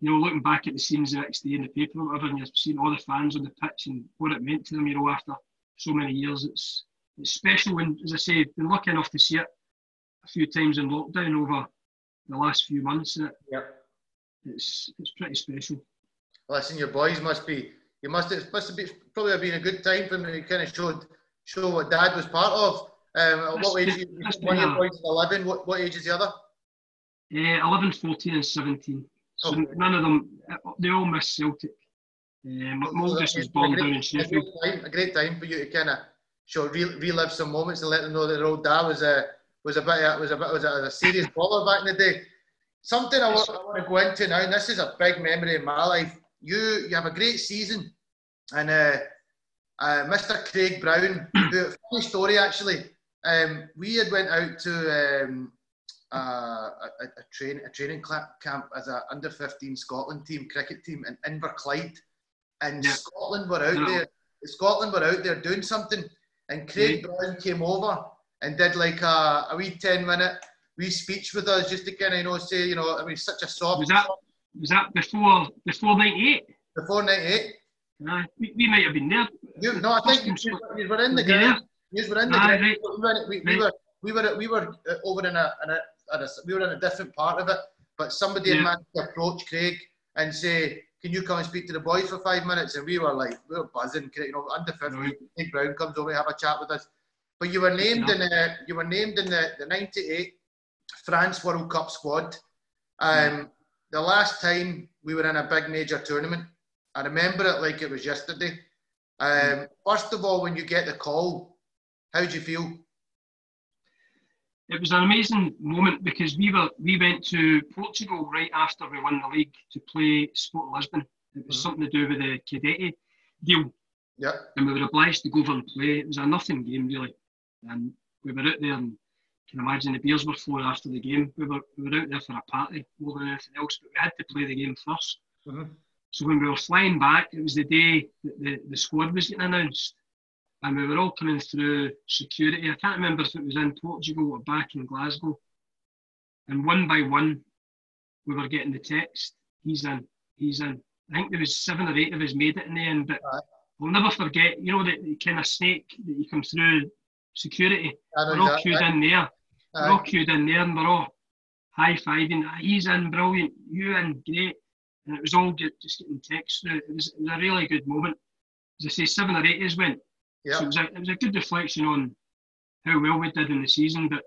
you know, looking back at the scenes the next day in the paper or whatever, and you're seeing all the fans on the pitch and what it meant to them, you know, after so many years, it's it's special when, as I say, been lucky enough to see it a few times in lockdown over the last few months. It, yep. it's it's pretty special. Listen, your boys must be. You must. It must have been, probably have been a good time for them. You kind of showed show what Dad was part of. Um, what age? one of your boys is eleven. What what age is the other? Uh, 11, 14 and 17. So okay. none of them, they all miss Celtic. Um, Maldus was born down in Sheffield. A great, time, a great time for you to kind of show relive some moments and let them know that their old dad was a was a bit was a bit was a, was a serious baller back in the day. Something I want, I want to go into now, and this is a big memory in my life. You you have a great season, and uh, uh, Mr. Craig Brown, (clears throat) who, funny story actually. Um, we had went out to um, uh, a, a, train a training camp as an under 15 Scotland team cricket team in Inverclyde, and yeah. Scotland were out no. there. Scotland were out there doing something, and Craig Brown came over and did like a, a wee 10 minute wee speech with us just to kind of, you know, say, you know, I mean, such a soft. Was that, was that before, before 98? Before 98. Nah, we, we might have been there. You, no, I think you, you were in the ground. You were in the ground. Right. We, were, we, we, were, we were, we were uh, over in a, in a, a, we were in a different part of it, but somebody yeah. managed to approach Craig and say, can you come and speak to the boys for five minutes? And we were like, we were buzzing, you know, under 50, right. Nick Brown comes over have a chat with us. But you were named in the, you were named in the, the 98 France World Cup squad. Um, yeah. The last time we were in a big major tournament, I remember it like it was yesterday. Um, first of all, when you get the call, how did you feel? it was an amazing moment because we were we went to Portugal right after we won the league to play Sport Lisbon. It was mm-hmm. something to do with the Cadete deal. Yeah. And we were obliged to go over and play. It was a nothing game really. And we were out there and you can imagine the beers were flowing after the game. We were we were out there for a party more than anything else, but we had to play the game 1st mm-hmm. So when we were flying back, it was the day that the, the squad was getting announced and we were all coming through security. I can't remember if it was in Portugal or back in Glasgow. And one by one, we were getting the text. He's in. He's in. I think there was seven or eight of us made it in the end, but we'll never forget. You know that kind of snake that you come through security. We're all queued in there. We're all queued in there and we're all high fiving. He's in, brilliant. You in, great. And it was all just, just getting text through. It was, it was a really good moment. As I say, seven or eight years went. Yeah. So it was, a, it was a good reflection on how well we did in the season, but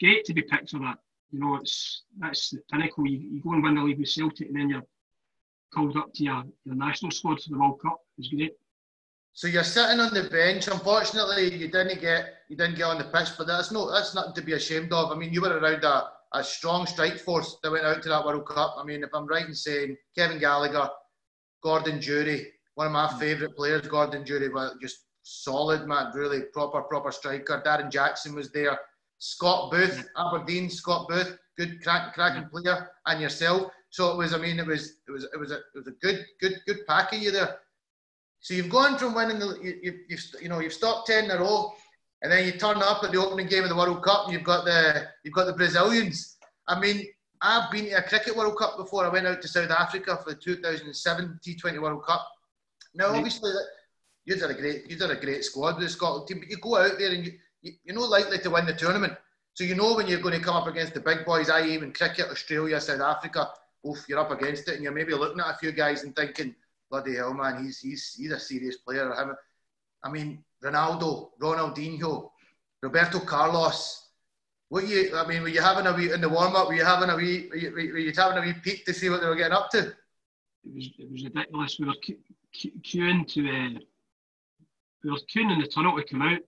great to be picked for that. You know, it's that's the pinnacle. You, you go and win the league with Celtic, and then you're called up to your, your national squad for the World Cup. It was great. So you're sitting on the bench. Unfortunately, you didn't get you didn't get on the pitch, but that's no that's nothing to be ashamed of. I mean, you were around a, a strong strike force that went out to that World Cup. I mean, if I'm right in saying Kevin Gallacher, Gordon Durie, one of my mm. favourite players, Gordon Durie, but just solid man, really proper proper striker. Darren Jackson was there. Scott Booth, Aberdeen, Scott Booth, good crack, cracking player, and yourself. So it was, I mean, it was, it was, it was a, it was a good, good, good pack of you there. So you've gone from winning the, you, you, you've, you know, you've stopped ten in a row, and then you turn up at the opening game of the World Cup, and you've got the, you've got the Brazilians. I mean, I've been to a cricket World Cup before. I went out to South Africa for the 2007 T20 World Cup. Now, mm-hmm. obviously, you've done a great, you've done a great squad with the Scotland team, but you go out there and you, you, you're not likely to win the tournament. So you know when you're going to come up against the big boys, I even cricket, Australia, South Africa, oof, you're up against it, and you're maybe looking at a few guys and thinking, bloody hell, man, he's he's he's a serious player. I mean, Ronaldo, Ronaldinho, Roberto Carlos. What you? I mean, were you having a wee in the warm up? Were you having a wee? Were you, were you having a wee peek to see what they were getting up to? It was it was ridiculous. We were queuing to uh, we were queuing in the tunnel to come out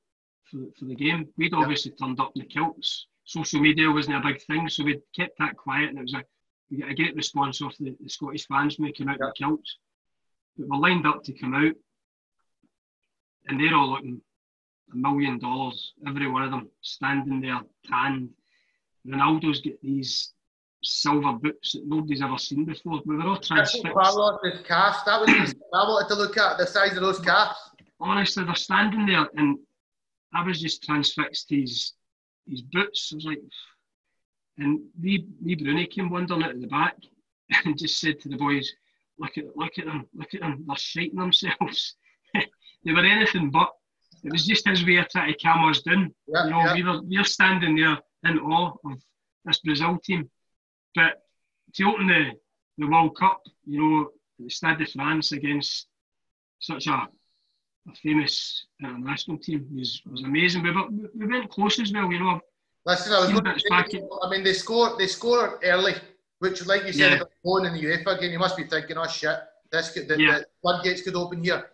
for, for the game. We'd obviously yep. turned up in the kilts. Social media wasn't a big thing, so we kept that quiet, and it was a we get a great response off the, the Scottish fans making out yep. the kilts. But we're lined up to come out, and they're all looking a million dollars, every one of them, standing there tanned. Ronaldo's got these silver boots that nobody's ever seen before. We were all transfixed. Carlos' that was I wanted to look at the size of those calves. Honestly, they're standing there, and I was just transfixed his his boots. I was like, and we we Bruni came wandering out of the back (laughs) and just said to the boys, look at look at them, look at them, they're shiting themselves. (laughs) they were anything but. It was just his way of trying to calm us down. Yeah, you know, yeah. we were we are standing there in awe of this Brazil team. But to open the, the World Cup, you know, the Stade de France against such a, a famous uh, international team was, was amazing. We, were, we went close as well, you know. Listen, I was looking, I mean, they score they score early which, like you said, yeah. about in the UEFA game, you must be thinking, "Oh shit, this could, the, yeah. the floodgates could open here."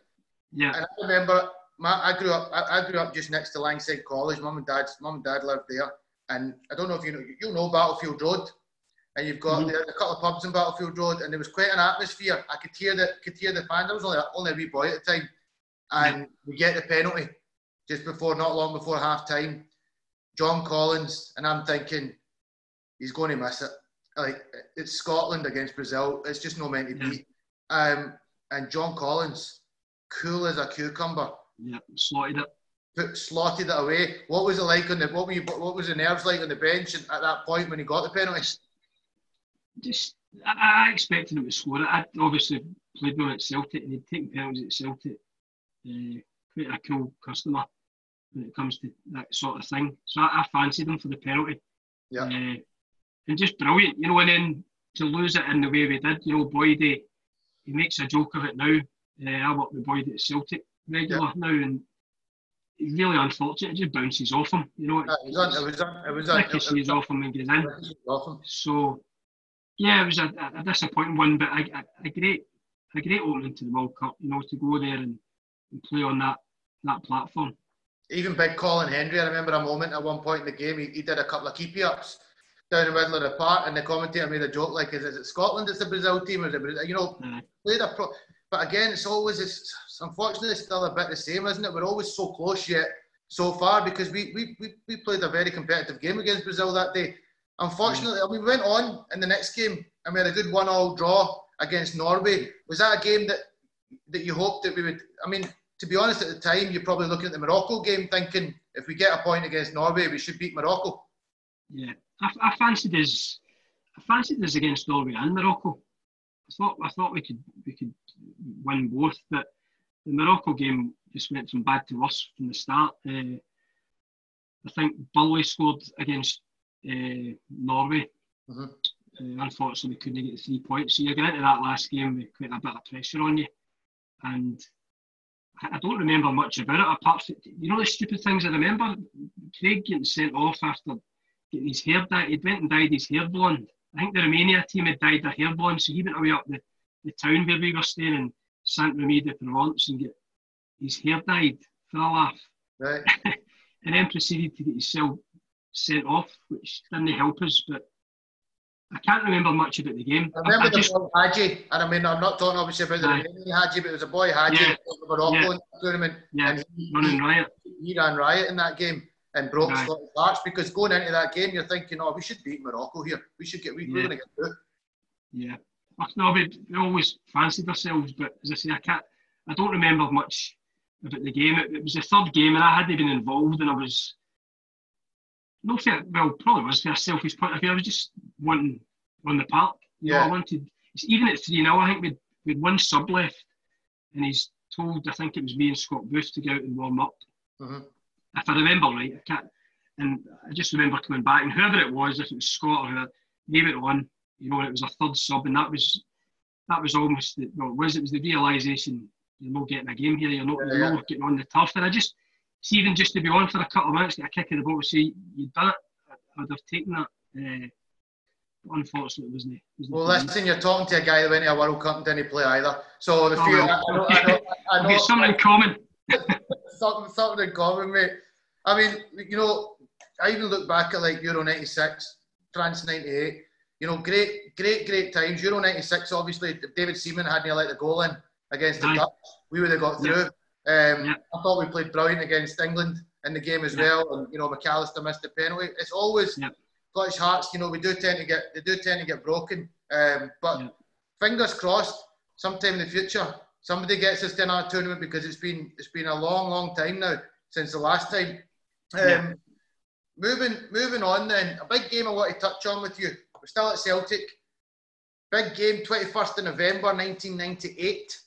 Yeah. And I remember, my, I grew up. I, I, grew up just next to Langside College. Mum and dad's mum and dad lived there, and I don't know if you know. You know Battlefield Road, and you've got mm-hmm. the, a couple of pubs in Battlefield Road, and there was quite an atmosphere. I could hear the could hear the fans. I was only only a wee boy at the time, and yeah. we get the penalty just before, not long before half time. John Collins, and I'm thinking he's going to miss it like it's Scotland against Brazil. It's just no meant to be. Um, and John Collins, cool as a cucumber. Yeah, slotted it. Put, slotted it away. What was it like on the? What were you? What was the nerves like on the bench at that point when he got the penalty? Just, I, I expected him to score it. I obviously played with him at Celtic, and he'd taken penalties at Celtic. Uh, quite a cool customer when it comes to that sort of thing. So I, I fancied him for the penalty. Yeah. Uh, and just brilliant, you know. And then to lose it in the way we did, you know, Boyd, he makes a joke of it now. Uh, I work with Boyd at Celtic regular yeah. now, and it's really unfortunate. It just bounces off him, you know. it was on, it was on, it was on, it was off him and goes in. So, yeah, it was a, a disappointing one, but a, a, a, great, a great opening to the World Cup. You know, to go there and, and play on that that platform. Even big Colin Hendry, I remember a moment at one point in the game, he, he did a couple of keepy ups down the middle of the park, and the commentator made a joke like, "Is, is it Scotland? It's the Brazil team, or is it Brazil? You know, mm. played a pro." But again, it's always it's, unfortunately still a bit the same, isn't it? We're always so close yet so far because we we, we, we played a very competitive game against Brazil that day. Unfortunately, mm. we went on in the next game and we had a good one-all draw against Norway. Was that a game that that you hoped that we would? I mean, to be honest, at the time, you're probably looking at the Morocco game, thinking if we get a point against Norway, we should beat Morocco. Yeah, I, I fancied us. I fancied us against Norway and Morocco. I thought I thought we could we could win both, but the Morocco game just went from bad to worse from the start. Uh, I think Burley scored against uh, Norway. Mhm. Uh, unfortunately, we couldn't get the three points. So you're going into that last game with quite a bit of pressure on you. And I I don't remember much about it apart from, you know, the stupid things I remember? Craig getting sent off after getting his hair dyed. He went and dyed his hair blonde. I think the Romania team had dyed their hair blonde, so he went away up the, the town where we were staying in Saint Remy de Provence and get his hair dyed for a laugh. Right. (laughs) and then proceeded to get himself sent off, which didn't help us. But I can't remember much about the game. I I, remember I the just, boy Hadji, and I mean, I'm not talking obviously about the Aye. Romanian Hagi, but it was a boy Hadji Yeah. played Yeah. tournament, yeah, and he, running riot. he ran riot in that game and broke Aye. Scottish hearts because going into that game, you're thinking, oh, we should beat Morocco here. We should get, we, we're going to get through. Yeah. No, we, always fancied ourselves, but as I say, I can't. I don't remember much about the game. It, it was the third game, and I hadn't been involved, and I was no fair. Well, probably was for a selfish point of view. I was just wanting on the park. You know, Yeah. I wanted. It's even at three 0 I think we'd we'd one sub left, and he's told. I think it was me and Scott Booth to go out and warm up. Mhm. If I remember right, I can't. And I just remember coming back, and whoever it was, if it was Scott or whoever, gave it on. You know, and it was a third sub, and that was that was almost the, well, it was it was the realization you're not getting a game here, you're not, Yeah, you're yeah. not getting on the turf. And I just see even just to be on for a couple of minutes, get a kick of the ball, say you've done it, I- I'd have taken that. Uh, unfortunately, it wasn't. It wasn't Well, listen, you're talking to a guy that went to a World Cup and didn't play either. So the Oh, few, well. I know, I know, I know, (laughs) We've got something in common. (laughs) something, something in common, mate. I mean, you know, I even look back at like Euro '96, France '98. You know, great, great, great times. Euro '96, obviously, if David Seaman hadn't let the goal in against the Aye. Dutch, we would have got Yeah. through. Um, Yeah. I thought we played brilliant against England in the game as Yeah. well, and you know, McAllister missed the penalty. It's always Yeah. Scottish hearts. You know, we do tend to get they do tend to get broken. Um, but Yeah. fingers crossed, sometime in the future, somebody gets us to another tournament because it's been it's been a long, long time now since the last time. Um, Yeah. Moving moving on then, a big game I want to touch on with you. We're still at Celtic. Big game, 21st of November 1998.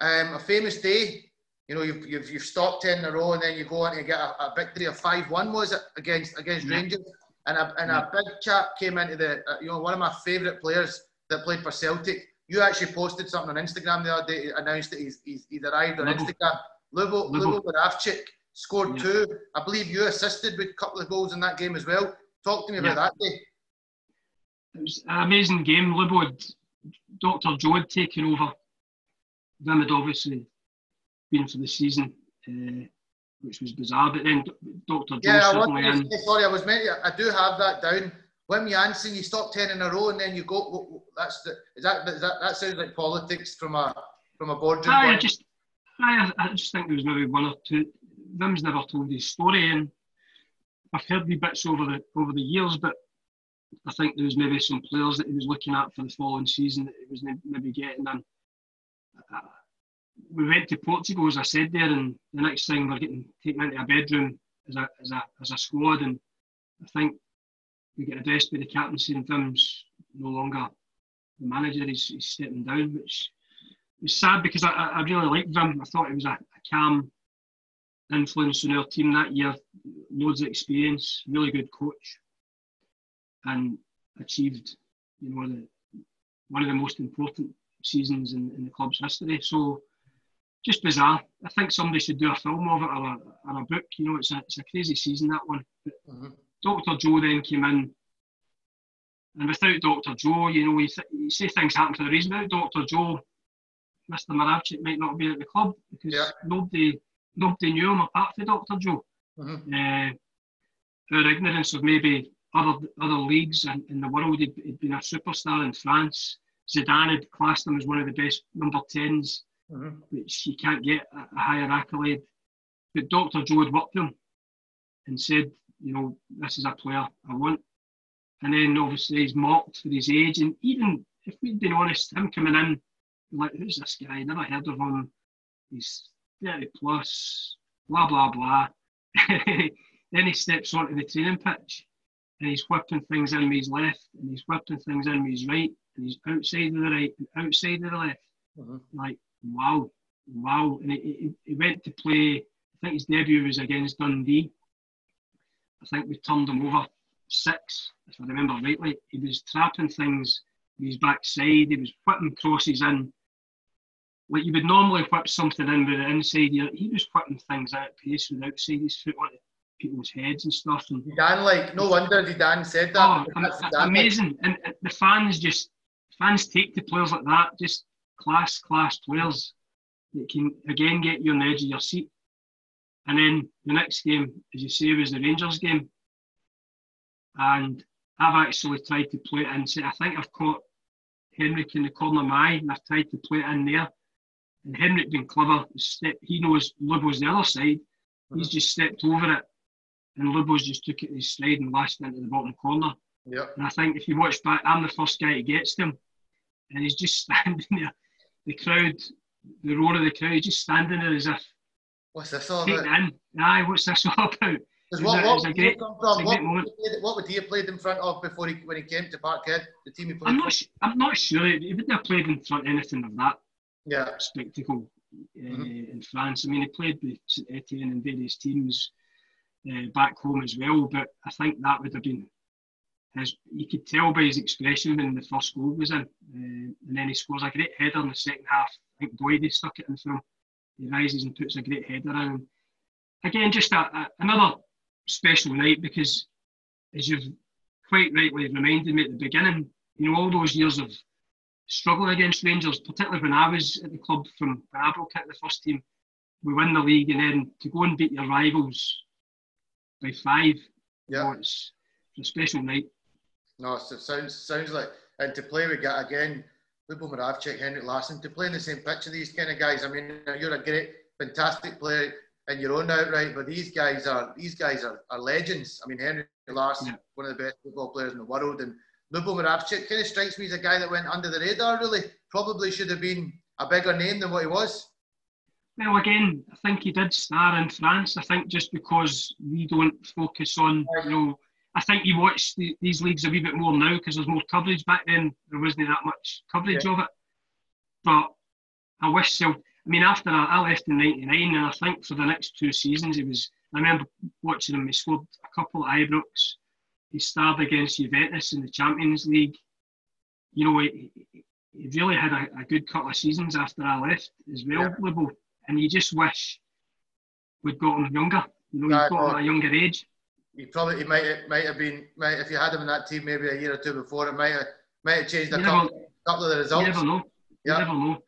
Um, a famous day. You know, you've, you've, you've stopped 10 in a row and then you go on to get a, a victory of 5 1, was it, against against Yeah. Rangers? And, a, and a big chap came into the, uh, you know, one of my favourite players that played for Celtic. You actually posted something on Instagram the other day, announced that he's, he's, he's arrived on Lubo. Instagram. Lubo. Lubo Moravcik scored Yeah. two. I believe you assisted with a couple of goals in that game as well. Talk to me about that day. It was an amazing game. Lubo had, Dr. Joe had taken over. Them had obviously been for the season, uh, which was bizarre. But then Dr. Joe Yeah, I suddenly wanted in. to say, sorry, I was meant to, I do have that down. Wim Jansen, you stop 10 in a row and then you go, that's the, is that, is that, that sounds like politics from a, from a boardroom. Aye, I just, I I just think there was maybe one or two. Wim's never told his story, and I've heard wee bits over the over the years, but I think there was maybe some players that he was looking at for the following season that he was maybe getting. And uh, we went to Portugal, as I said there, and the next thing we're getting taken into a bedroom as a as a as a squad, and I think we get addressed by the captaincy, and Wim's no longer the manager. He's, he's stepping down, which was sad because I, I really liked Vim. I thought he was a, a calm influence on our team that year. Loads of experience, really good coach, and achieved, you know, the, one of the most important seasons in, in the club's history. So just bizarre. I think somebody should do a film of it or a, or a book. You know, it's a, it's a crazy season that one. But Mhm. Dr. Joe then came in, and without Dr. Joe, you know, you, you say things happen for a reason. Without Dr. Joe, Mr. Moravcik might not be at the club because Yeah. nobody nobody knew him apart from Dr. Joe. Mhm. Uh, our ignorance of maybe other other leagues in, in the world, he'd, he'd been a superstar in France. Zidane had classed him as one of the best number 10s, Mhm. which you can't get a, a higher accolade. But Dr. Joe had worked with him and said, you know, this is a player I want. And then obviously he's mocked for his age. And even if we'd been honest, him coming in, like, who's this guy? Never heard of him. He's 30 plus, blah, blah, blah. (laughs) then he steps onto the training pitch and he's whipping things in with his left and he's whipping things in with his right and he's outside of the right and outside of the left. Mhm. Like, wow, wow. And he, he, he went to play, I think his debut was against Dundee. I think we turned him over six, if I remember rightly. He was trapping things with his backside. He was whipping crosses in. Like you would normally whip something in with the inside, he was whipping things out pace with the outside his foot on people's heads and stuff. And Dan, like, no wonder the Dan said that. Oh, amazing. Like. And the fans just, fans take to players like that, just class, class players that can, again, get you on the edge of your seat. And then the next game, as you say, was the Rangers game. And I've actually tried to play it in. I think I've caught Henrik in the corner of my eye, and I've tried to play it in there. And Henrik being clever, he knows Lubo's the other side. He's uh-huh. just stepped over it, and Lubo's just took it in his stride and lashed into the bottom corner. Yep. And I think if you watch back, I'm the first guy who gets him. and he's just (laughs) standing there. The crowd, the roar of the crowd, he's just standing there as if What's this all about? Aye, what's this all about? What, what, a great, come from? What, what, would he have played in front of before he when he came to Parkhead? The team he played. I'm not. I'm not sure. He wouldn't have played in front of anything of that. Yeah. Spectacle uh, mm-hmm. in France. I mean, he played with St Etienne and various teams uh, back home as well. But I think that would have been his. You could tell by his expression when the first goal was in, uh, and then he scores a great header in the second half. I think Boyd stuck it in for him he rises and puts a great header in. Again, just a, a, another special night because, as you've quite rightly reminded me at the beginning, you know, all those years of struggling against Rangers, particularly when I was at the club from when I broke out the first team, we win the league and then to go and beat your rivals by five, yeah, it's, it's a special night. No, so it sounds sounds like and to play with again Lubo Moravcik, Henrik Larsson, to play in the same pitch of these kind of guys. I mean, you're a great, fantastic player in your own outright, but these guys are these guys are, are legends. I mean, Henrik Larsson, yeah. one of the best football players in the world, and Lubo Moravcik kind of strikes me as a guy that went under the radar. Really, probably should have been a bigger name than what he was. Well, again, I think he did star in France. I think just because we don't focus on, you know, I think you watch the, these leagues a wee bit more now because there's more coverage. Back then, there wasn't that much coverage yeah. of it. But I wish so. I mean, after I, I left in '99, and I think for the next two seasons, he was. I remember watching him. He scored a couple of Ibrox. He starred against Juventus in the Champions League. You know, he, he really had a, a, good couple of seasons after I left as well, yeah. And you just wish we'd got him younger. You know, he got him at a younger age he probably he might might have been might if you had him in that team maybe a year or two before it might have might have changed a couple, never, couple of the results. You never know. You yeah. never know.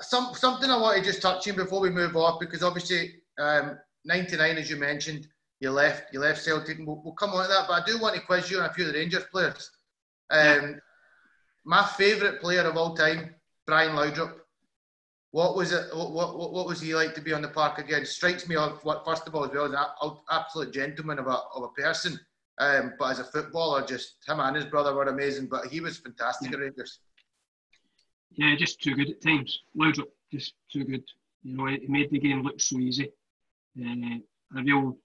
Some something I want to just touch on before we move off because obviously um, 99 as you mentioned you left you left Celtic and we'll, we'll, come on to that but I do want to quiz you on a few of the Rangers players. Um, yeah. My favourite player of all time, Brian Laudrup. What was it? What, what, what was he like to be on the park again? Strikes me off. What first of all, as well as an absolute gentleman of a of a person, um, but as a footballer, just him and his brother were amazing. But he was fantastic yeah. at Rangers. Yeah, just too good at times. Laudrup, just too good. You know, he made the game look so easy. Uh, a real,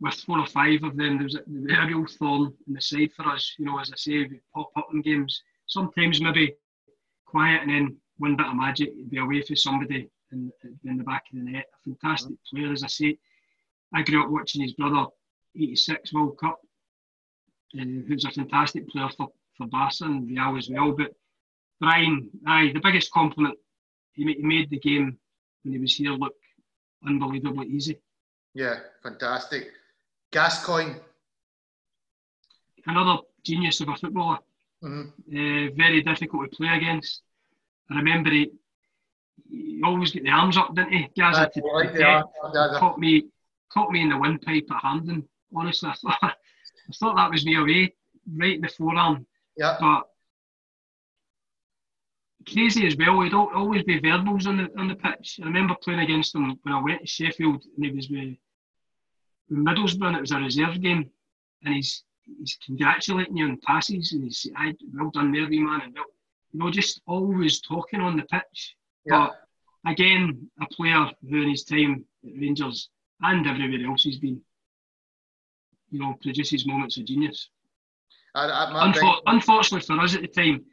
with four or five of them, there was a, a real thorn in the side for us. You know, as I say, we pop up in games. Sometimes maybe quiet and then one bit of magic he'd be away for somebody in, in the back of the net. A fantastic player, as I say. I grew up watching his brother 86 World Cup, uh, who's a fantastic player for, for Barca and Real as well. But Brian, aye, the biggest compliment, he, he made the game when he was here look unbelievably easy. Yeah, fantastic. Gascoigne. Another genius of a footballer. Mm-hmm. Uh, very difficult to play against. I remember he, he always get the arms up, didn't he? Gazza to, yeah, caught me caught me in the windpipe at Hampden. Honestly, (laughs) I thought I thought that was me away, right in the forearm. Yeah. But crazy as well. He'd always be verbals on the on the pitch. I remember playing against him when I went to Sheffield, and he was with, Middlesbrough, and it was a reserve game, and he's he's congratulating you on passes, and he's well done there, man, and well, you know, just always talking on the pitch. Yeah. But again, a player who in his time at Rangers and everywhere else he's been, you know, produces moments of genius. I, I, Unfor- unfortunately for us at the time,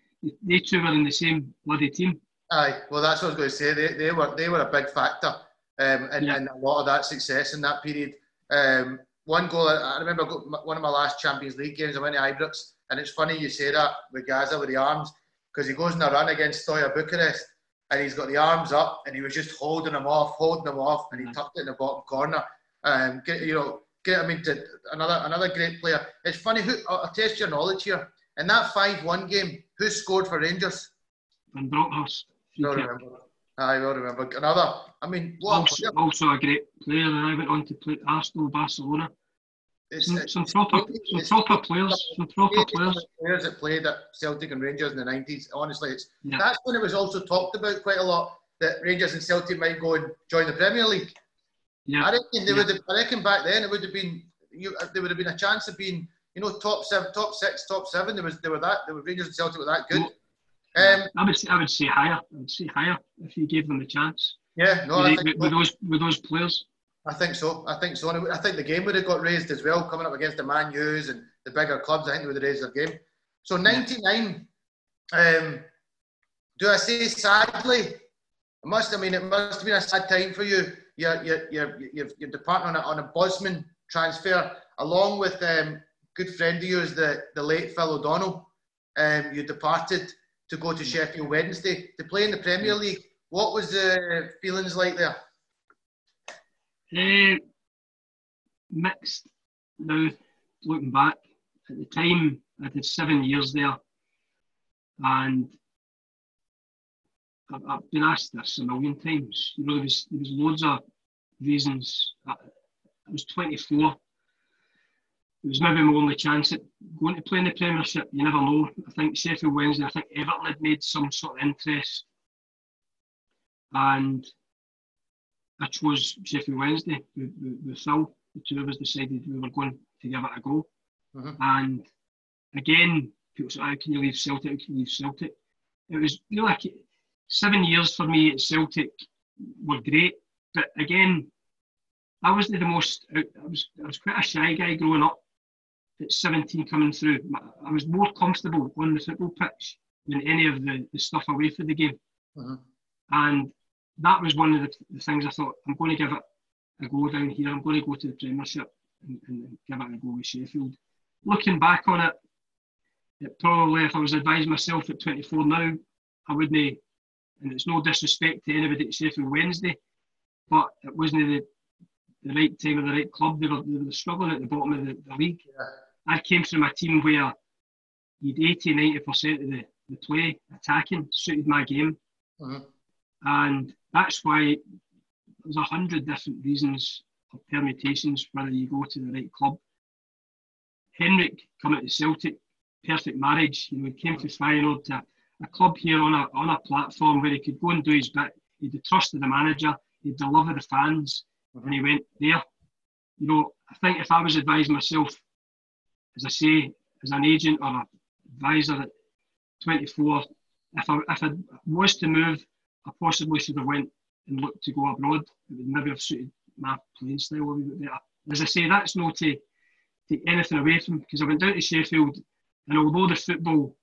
they two were in the same bloody team. Aye, well, that's what I was going to say. They, they were they were a big factor um, in, yeah. in a lot of that success in that period. Um, one goal. I remember one of my last Champions League games. I went to Ibrox, and it's funny you say that with Gazza with the arms because he goes in a run against Steaua Bucharest, and he's got the arms up, and he was just holding them off, holding them off, and he mm-hmm. tucked it in the bottom corner. Um, get, you know, get I mean, to another another great player. It's funny. Who I'll test your knowledge here. In that five-one game, who scored for Rangers? Van Bronckhorst. I remember. I will remember. Another. I mean, also, also, a great player, and I went on to play Arsenal, Barcelona. It's, some, it's, some proper, some proper players, some proper players. Players that played at Celtic and Rangers in the nineties. Honestly, it's yeah. that's when it was also talked about quite a lot that Rangers and Celtic might go and join the Premier League. Yeah. I reckon they yeah. would. Have, I reckon back then it would have been. You, there would have been a chance of being, you know, top seven, top six, top seven. There was, there were that. There were Rangers and Celtic were that good. Um, I would, I would say higher. I would say higher if you gave them a chance. Yeah, no, with, with, with those with those players. I think so. I think so. And I think the game would have got raised as well, coming up against the Man U's and the bigger clubs. I think they would have raised their game. So 99, um, do I say sadly? It must, I mean, it must have been a sad time for you. You're, you're, you're, you're, you're departing on a, on a Bosman transfer, along with um, good friend of yours, the, the late Phil O'Donnell. Um, you departed to go to Sheffield Wednesday to play in the Premier League. What was the feelings like there? Uh, mixed. Now, looking back, at the time I did seven years there, and I've, I've been asked this a million times. You know, there was there was loads of reasons. I, I was 24. It was maybe my only chance at going to play in the Premiership. You never know. I think Sheffield Wednesday, I think Everton had made some sort of interest. And I chose Sheffield Wednesday with, with, with Phil. The two of us decided we were going to give it a go. Mm-hmm. And again, people say, how can you leave Celtic? Can you leave Celtic? It was you know, like seven years for me at Celtic were great. But again, I wasn't the most, I was, I was quite a shy guy growing up at 17 coming through. I was more comfortable on the football pitch than any of the, the stuff away from the game. Mm-hmm. And that was one of the, the, things I thought I'm going to give it a go down here. I'm going to go to the Premiership and, and give it a go with Sheffield. Looking back on it, it probably if I was advising myself at 24 now, I wouldn't. And it's no disrespect to anybody at Sheffield Wednesday, but it wasn't the, the right time or the right club. They were, they were struggling at the bottom of the, the league. Yeah. I came from a team where you'd 80, 90% of the, the play attacking suited my game. Mm-hmm. And that's why there's a hundred different reasons or permutations whether you go to the right club. Henrik coming to Celtic, perfect marriage. You know, he came to Feyenoord to a club here on a on a platform where he could go and do his bit. He'd the trust of the manager, he'd deliver the fans, mm-hmm. and he went there. You know, I think if I was advising myself, as I say, as an agent or an advisor at 24, if I if I was to move I possibly should have went and looked to go abroad. It would maybe have suited my playing style a bit better. As I say, that's not to take anything away from because I went down to Sheffield and although the football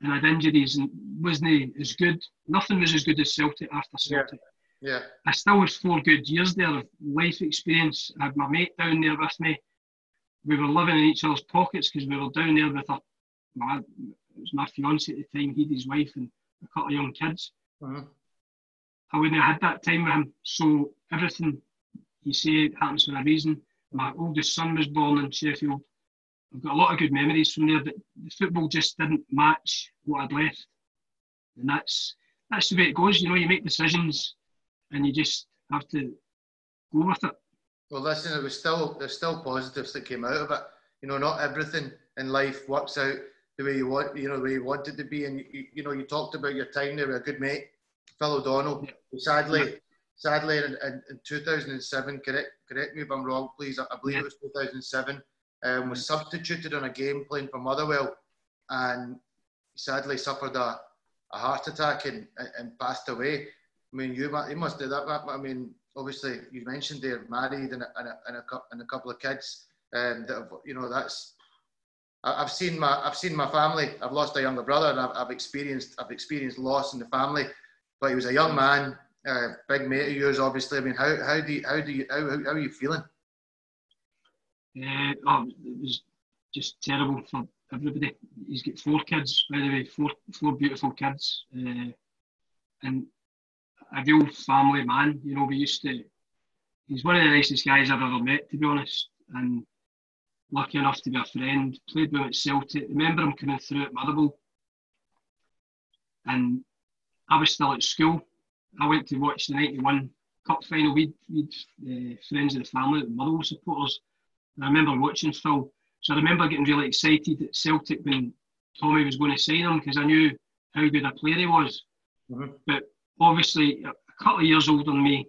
and I had injuries and wasn't as good, nothing was as good as Celtic after Celtic. Yeah. yeah. I still had four good years there of life experience. I had my mate down there with me. We were living in each other's pockets because we were down there with a, my, it was my fiance at the time, he had his wife and a couple of young kids. Uh-huh. I wouldn't have had that time with him. So everything you say happens for a reason. My oldest son was born in Sheffield. I've got a lot of good memories from there, but the football just didn't match what I'd left. And that's that's the way it goes. You know, you make decisions and you just have to go with it. Well, listen, it was still there's still positives that came out of it. You know, not everything in life works out the way you want, you know, the way you want it to be. And you, you know, you talked about your time there with a good mate Phil O'Donnell. Yeah. Sadly, yeah. sadly, in, in, in, 2007, correct, correct me if I'm wrong, please. I, believe yeah. it was 2007. Um, was substituted on a game playing for Motherwell, and sadly suffered a, a heart attack and, and passed away. I mean, you, you must do that. I mean, obviously, you mentioned they're married and a, and a, and a, and a couple of kids. Um, that have, you know, that's I've seen my I've seen my family. I've lost a younger brother, and I've, I've experienced I've experienced loss in the family. But he was a young man, uh, big mate of yours, obviously. I mean, how, how do you, how do you, how, how are you feeling? Uh, oh, it was just terrible for everybody. He's got four kids, by the way, four four beautiful kids, uh, and a real family man. You know, we used to. He's one of the nicest guys I've ever met, to be honest, and lucky enough to be a friend. Played with him at Celtic. Remember him coming through at Motherwell, and I was still at school. I went to watch the '91 Cup final. We'd, we'd uh, friends of the family, Motherwell supporters. And I remember watching Phil. So I remember getting really excited at Celtic when Tommy was going to sign him because I knew how good a player he was. Mm-hmm. But obviously, a couple of years older than me,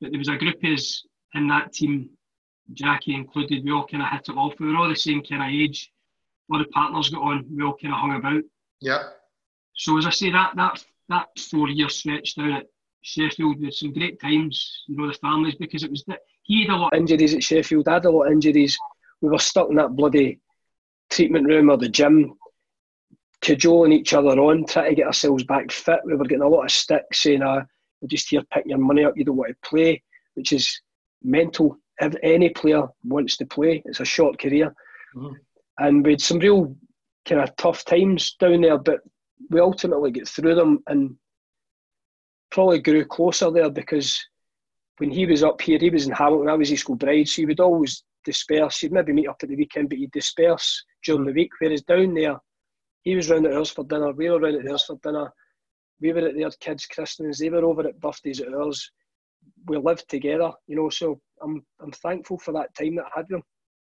but there was a group of us in that team, Jackie included, we all kind of hit it off. We were all the same kind of age. All the partners got on, we all kind of hung about. Yeah. So as I say, that that that four year stretch down at Sheffield with some great times, you know, the families, because it was that he had a lot of injuries at Sheffield, I had a lot of injuries. We were stuck in that bloody treatment room or the gym, cajoling each other on, trying to get ourselves back fit. We were getting a lot of sticks saying, ah, we're just here picking your money up, you don't want to play, which is mental. If any player wants to play, it's a short career. Mm-hmm. And we had some real kind of tough times down there, but we ultimately get through them and probably grew closer there because when he was up here, he was in Hamilton, I was East Kilbride, so he would always disperse. He'd maybe meet up at the weekend, but he'd disperse during the week. Whereas down there, he was round at ours for dinner, we were round at theirs for dinner, we were at their kids' christenings, they were over at birthdays at ours. We lived together, you know, so I'm I'm thankful for that time that I had with him.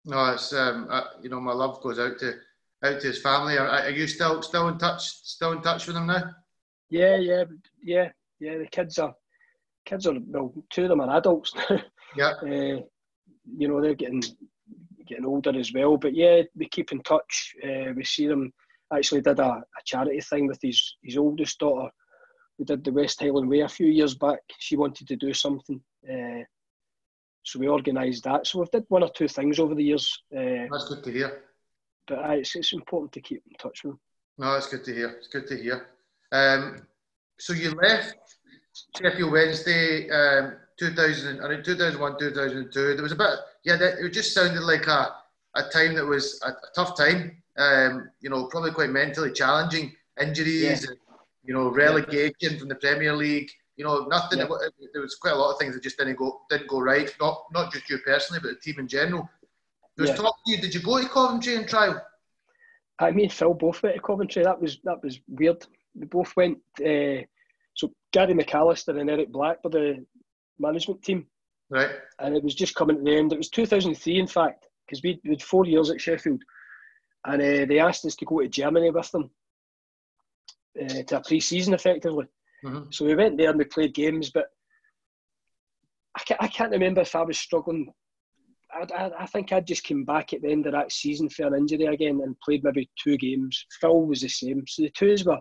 No, it's um, uh, you know, my love goes out to out to his family. Are, are you still still in touch? Still in touch with him now? Yeah, yeah, yeah yeah, the kids are kids are well, two of them are adults (laughs) now. Yeah. uh, you know, they're getting getting older as well. But yeah, we keep in touch. Uh, we see them. Actually, did a, a, charity thing with his his oldest daughter. We did the West Highland Way a few years back. She wanted to do something, uh, so we organised that. So we've did one or two things over the years. Uh, that's good to hear. But uh, it's it's important to keep in touch with them. No, it's good to hear. It's good to hear. Um, so you left Sheffield Wednesday, um, 2000, around 2001, 2002. There was a bit, yeah, it just sounded like a, a time that was a, a tough time. Um, you know, probably quite mentally challenging. Injuries, yeah. and, you know, relegation yeah. from the Premier League. You know, nothing. Yeah. There was quite a lot of things that just didn't go didn't go right. Not not just you personally, but the team in general. Was talk to you. Did you go to Coventry and trial? I mean, Phil both went to Coventry. That was that was weird. We both went. Uh, so Gary McAllister and Eric Black were the management team. Right. And it was just coming to the end. It was 2003, in fact, because we had four years at Sheffield. And uh, they asked us to go to Germany with them uh, to a pre season, effectively. Mm-hmm. So we went there and we played games, but I can't, I can't remember if I was struggling. I, I, think I just came back at the end of that season for an injury again and played maybe two games. Phil was the same. So the two twos were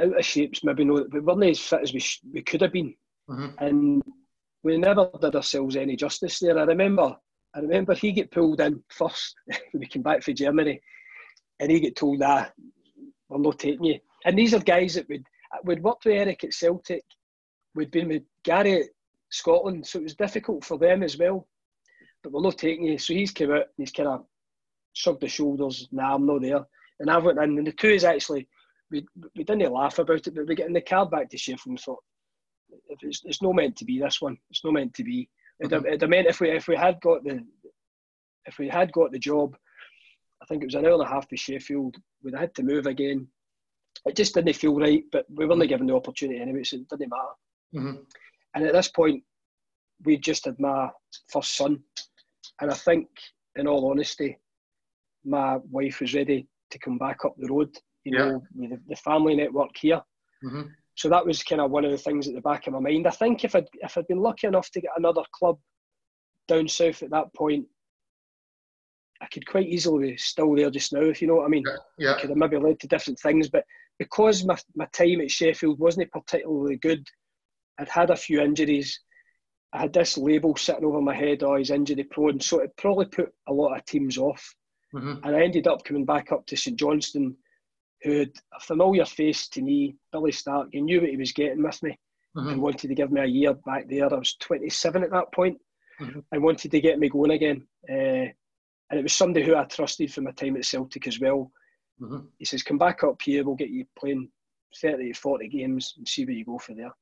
out of shapes, maybe no, we weren't as fit as we, sh- we could have been. Mm-hmm. And we never did ourselves any justice there. I remember, I remember he get pulled in first (laughs) when we came back from Germany, and he get told, "Ah, we're not taking you." And these are guys that would would worked with Eric at Celtic, we'd been with Gary at Scotland, so it was difficult for them as well. But we're not taking you. So he's come out and he's kind of shrugged the shoulders. Nah, I'm not there. And I went in, and the two is actually we, we didn't laugh about it, but we getting the card back to Sheffield and thought, it's, it's not meant to be this one. It's not meant to be. It, mm-hmm. it, it meant if we if we had got the if we had got the job, I think it was an hour and a half to Sheffield. We'd had to move again. It just didn't feel right, but we weren't mm-hmm. given the opportunity anyway, so it didn't matter. Mm-hmm. And at this point, we just had my first son, and I think, in all honesty, my wife was ready to come back up the road you yeah. know, with the, family network here. Mm-hmm. So that was kind of one of the things at the back of my mind. I think if I'd if I'd been lucky enough to get another club down south at that point, I could quite easily be still there just now, if you know what I mean. Yeah. I could have maybe led to different things, but because my, my time at Sheffield wasn't particularly good, I'd had a few injuries. I had this label sitting over my head, oh, he's injury prone. So it probably put a lot of teams off. Mm-hmm. And I ended up coming back up to St Johnstone who had a familiar face to me, Billy Stark. He knew what he was getting with me mm-hmm. and wanted to give me a year back there. I was 27 at that point. mm-hmm. and wanted to get me going again. Uh, and it was somebody who I trusted from my time at Celtic as well. Mm-hmm. He says, "Come back up here. We'll get you playing 30 to 40 games and see where you go from there."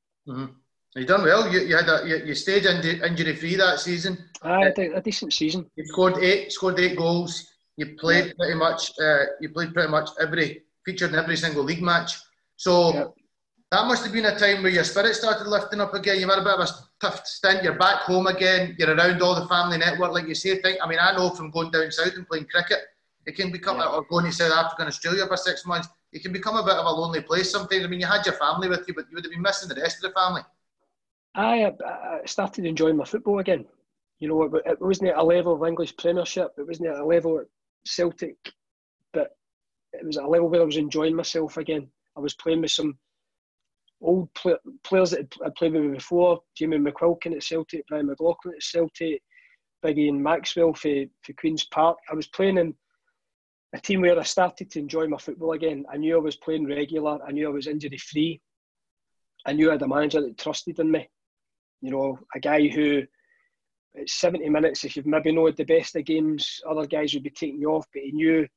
You done well. You, you had a, you, you stayed injury free that season. I had a, a, decent season. You scored eight, scored eight goals. You played pretty much. Uh, you played pretty much every featured in every single league match. So that must have been a time where your spirit started lifting up again. You had a bit of a tough stint. You're back home again. You're around all the family network, like you say. Think. I mean, I know from going down south and playing cricket, it can become or going to South Africa and Australia for six months. It can become a bit of a lonely place sometimes. I mean, you had your family with you, but you would have been missing the rest of the family. I, uh, I started enjoying my football again. You know, it, it wasn't at a level of English Premiership. It wasn't at a level at Celtic, but it was at a level where I was enjoying myself again. I was playing with some old play, players that I played with before. Jamie McQuilken at Celtic, Brian McLaughlin at Celtic, Big Ian Maxwell for, for Queen's Park. I was playing in a team where I started to enjoy my football again. I knew I was playing regular. I knew I was injury free. I knew I had a manager that trusted in me. You know, a guy who at 70 minutes, if you've maybe not the best of games, other guys would be taking you off, but he knew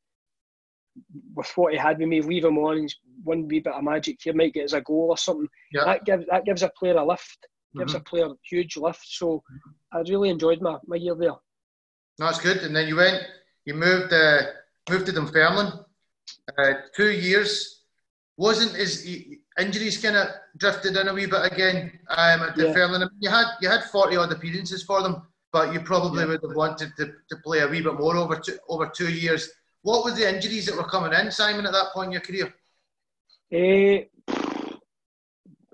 with what he had with me, leave him on, one wee bit of magic here, might get us a goal or something. Yeah. That gives that gives a player a lift, gives mm-hmm. a player a huge lift. So I really enjoyed my, my year there. That's good. And then you went, you moved uh, moved to Dunfermline, uh, two years. Wasn't his injuries kind of drifted in a wee bit again um, at Dunfermline? Yeah. You had you had forty odd appearances for them, but you probably yeah. would have wanted to, to play a wee bit more over two, over two years. What were the injuries that were coming in, Simon, at that point in your career? Uh,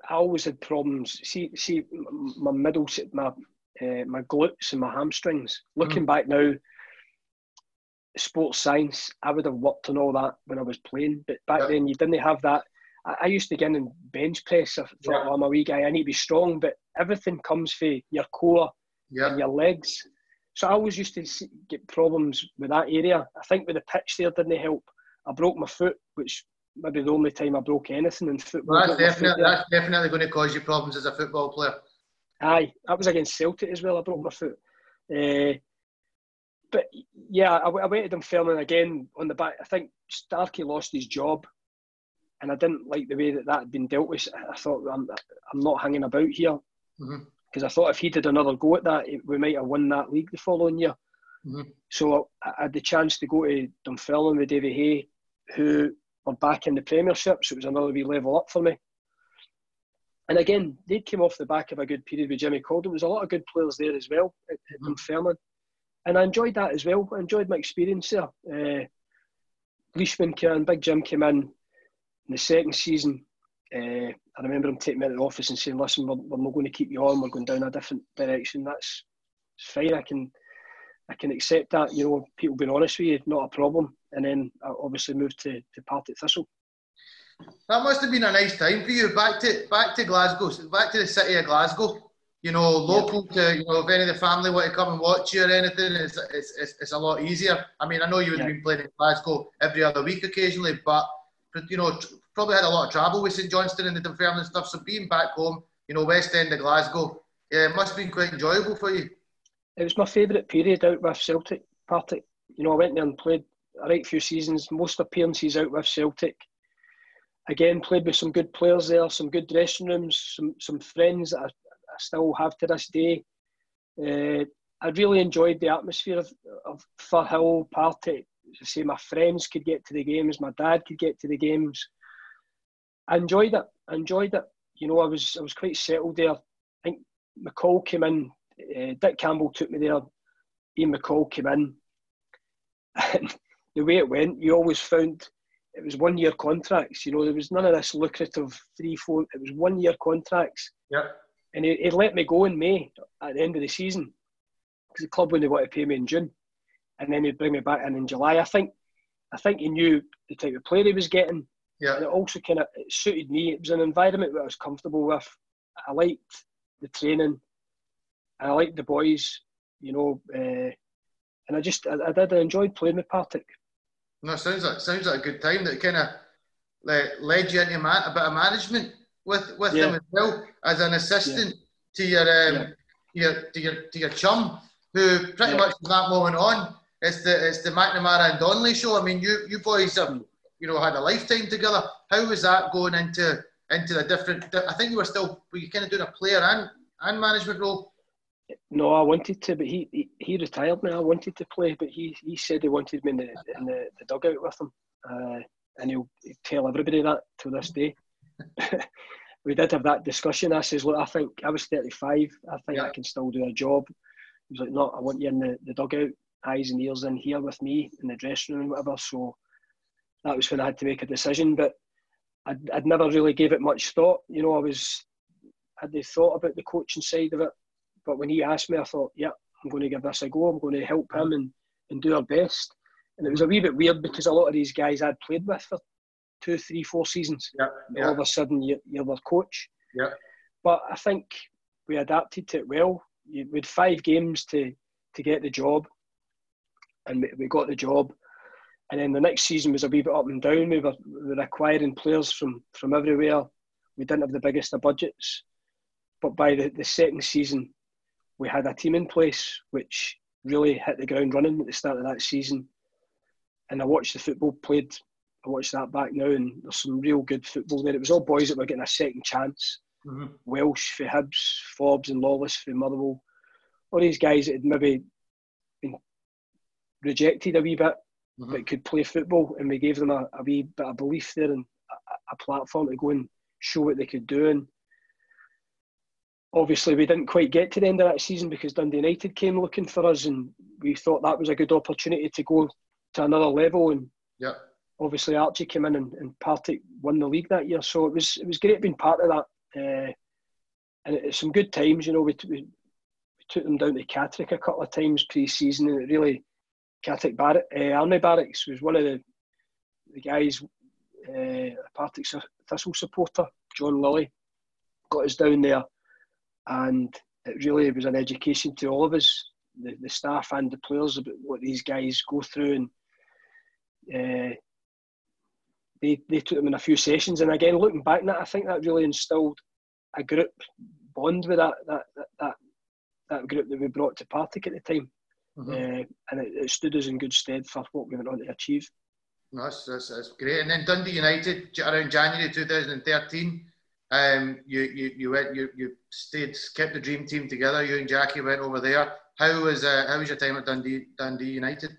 I always had problems. See, see, my middle, my uh, my glutes and my hamstrings. Looking mm. back now, sports science, I would have worked on all that when I was playing. But back yeah. then, you didn't have that. I, used to get in and bench press. I thought, yeah. oh, I'm a wee guy, I need to be strong. But everything comes for your core yeah. and your legs. So I always used to see, get problems with that area. I think with the pitch there didn't help. I broke my foot, which maybe the only time I broke anything in football. Well, that's, definitely, that's definitely going to cause you problems as a football player. Aye, that was against Celtic as well. I broke my foot. Uh, but yeah, I, I went to Dunfermline again on the back. I think Starkey lost his job, and I didn't like the way that that had been dealt with. I thought I'm, I'm not hanging about here because mm-hmm. I thought if he did another go at that, we might have won that league the following year. Mm-hmm. So I, I, had the chance to go to Dunfermline with Davy Hay, who were back in the Premiership, so it was another wee level up for me. And again, they came off the back of a good period with Jimmy Calder. There was a lot of good players there as well at, at mm-hmm. Dunfermline and I enjoyed that as well. I enjoyed my experience there. Uh, Leishman came in, Big Jim came in in the second season. Uh, I remember him taking me to the office and saying, "Listen, we're, we're not going to keep you on. We're going down a different direction. That's fine. I can, I can accept that. You know, people being honest with you, not a problem." And then I obviously moved to to Partick Thistle. That must have been a nice time for you. Back to back to Glasgow, back to the city of Glasgow you know, local yeah. to, you know, if any of the family want to come and watch you or anything, it's, it's, it's, it's a lot easier. I mean, I know you would have been playing in Glasgow every other week occasionally, but, you know, probably had a lot of travel with St Johnstone and the Dunfermline and stuff. So being back home, you know, West End of Glasgow, yeah, it must have been quite enjoyable for you. It was my favourite period out with Celtic Partick. You know, I went there and played a right few seasons, most appearances out with Celtic. Again, played with some good players there, some good dressing rooms, some some friends that I, I still have to this day. Uh, I really enjoyed the atmosphere of, of Firhill, Partick. I say my friends could get to the games, my dad could get to the games. I enjoyed it. I enjoyed it. You know, I was I was quite settled there. I think McCall came in. Uh, Dick Campbell took me there. Ian McCall came in. And (laughs) the way it went, you always found it was one year contracts. You know, there was none of this lucrative three, four. It was one year contracts. Yeah and he, he let me go in May at the end of the season because the club wouldn't want to pay me in June, and then he'd bring me back in in July. I think, I think he knew the type of player he was getting. Yeah. And it also kind of suited me. It was an environment that I was comfortable with. I liked the training. I liked the boys, you know, uh, and I just I, I, did. I enjoyed playing with Partick. No, sounds like sounds like a good time. That kind of led you into man, a bit of management with with yeah. them as well as an assistant yeah. to your um, to your to your to your chum, who pretty yeah. much from that moment on, it's the it's the McNamara and Donnelly show. I mean, you you boys have you know had a lifetime together. How was that going into into the different? I think you were still were you kind of doing a player and and management role. No, I wanted to, but he, he, he retired me. I wanted to play, but he, he said he wanted me in the in the, the dugout with him, uh, and he'll, he'll tell everybody that to this day. (laughs) we did have that discussion. I says, look, I think I was 35. I think yeah. I can still do a job. He was like, no, I want you in the, the dugout, eyes and ears in here with me in the dressing room and whatever. So that was when I had to make a decision. But I'd, I'd never really gave it much thought. You know, I was had they thought about the coaching side of it. But when he asked me, I thought, yeah, I'm going to give this a go. I'm going to help him and, and do our best. And it was a wee bit weird because a lot of these guys I'd played with for two, three, four seasons. Yeah, yeah. All of a sudden, you're, you're their coach. Yeah. But I think we adapted to it well. We had five games to, to get the job, and we, we got the job. And then the next season was a wee bit up and down. We were, we were acquiring players from, from everywhere. We didn't have the biggest of budgets. But by the, the second season, we had a team in place which really hit the ground running at the start of that season. And I watched the football played. I watched that back now, and there's some real good football there. It was all boys that were getting a second chance. Mm-hmm. Welsh for Hibs, Forbes and Lawless for Motherwell. All these guys that had maybe rejected a wee bit, mm-hmm. but could play football, and we gave them a, a wee bit of belief there and a, a platform to go and show what they could do. And obviously we didn't quite get to the end of that season because Dundee United came looking for us, and we thought that was a good opportunity to go to another level. And yeah, obviously Archie came in and, and Partick won the league that year, so it was it was great being part of that. Uh, and it's some good times, you know. We, we, we took them down to Catterick a couple of times pre-season, and it really Catterick Barrack, uh, Army Barracks was one of the the guys, uh, a Partick Thistle supporter, John Lilly, got us down there and it really was an education to all of us, the, the staff and the players, about what these guys go through. And uh, they, they took them in a few sessions. And again, looking back on that, I think that really instilled a group bond with that that that, that group that we brought to Partick at the time. Mm-hmm. Uh, and it, it, stood us in good stead for what we went on to achieve. That's, that's, that's great. And then Dundee United around January 2013 um, you, you, you went, you, you stayed, kept the dream team together. You and Jackie went over there. How was, uh, how was your time at Dundee, Dundee United?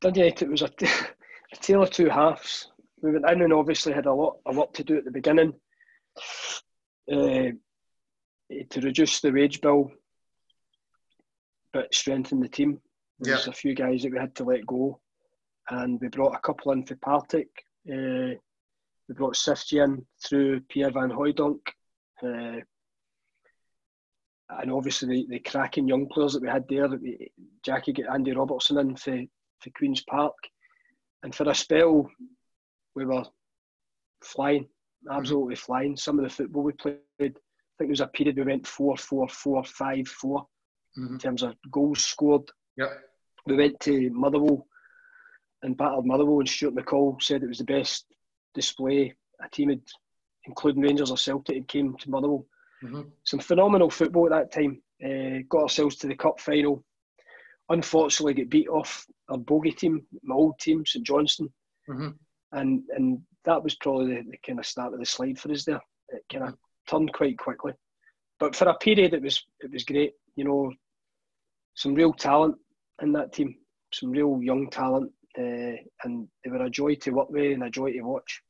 Dundee United was a, (laughs) a tale of two halves. We went in and obviously had a lot, a lot to do at the beginning uh, to reduce the wage bill, but strengthen the team. There was a few guys that we had to let go, and we brought a couple in for Partick. Uh, we brought Ciftci in through Pierre Van Hooijdonk. Uh, and obviously the, the cracking young players that we had there. We, Jackie got Andy Robertson in for, for Queen's Park. And for a spell, we were flying, absolutely flying. Some of the football we played, I think there was a period we went 4 4 4 5 4 mm-hmm. in terms of goals scored. Yep. We went to Motherwell and battled Motherwell, and Stuart McCall said it was the best display. A team had, including Rangers or Celtic, had came to Motherwell. Mm-hmm. Some phenomenal football at that time. Uh, got ourselves to the cup final. Unfortunately, get beat off our bogey team, my old team, St Johnstone, mm-hmm. and and that was probably the, the, kind of start of the slide for us there. It kind of turned quite quickly, but for a period, it was it was great. You know, some real talent in that team, some real young talent, uh, and they were a joy to work with and a joy to watch.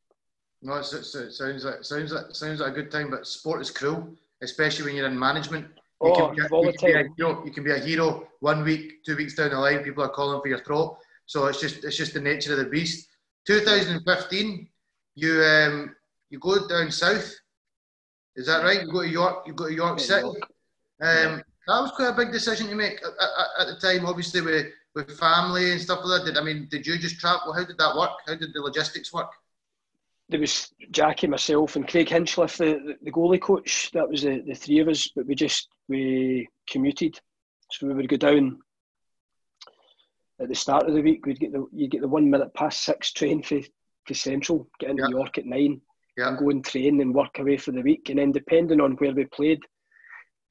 No, it, sounds like sounds like sounds like a good time, but sport is cruel, especially when you're in management. You, oh, can, be, you, can be a hero, you can be a hero one week, two weeks down the line, people are calling for your throat. So it's just it's just the nature of the beast. 2015, you um, you go down south. Is that right? You go to York. You go to York City. Um. That was quite a big decision to make at, at, at the time. Obviously, with with family and stuff like that? Did I mean, did you just travel? How did that work? How did the logistics work? There was Jackie, myself, and Craig Hinchliffe, the, the goalie coach. That was the, the three of us, but we just we commuted. So we would go down at the start of the week. We'd get the you get the one minute past six train for, for Central, get into York at nine, yeah. and go and train and work away for the week. And then depending on where we played,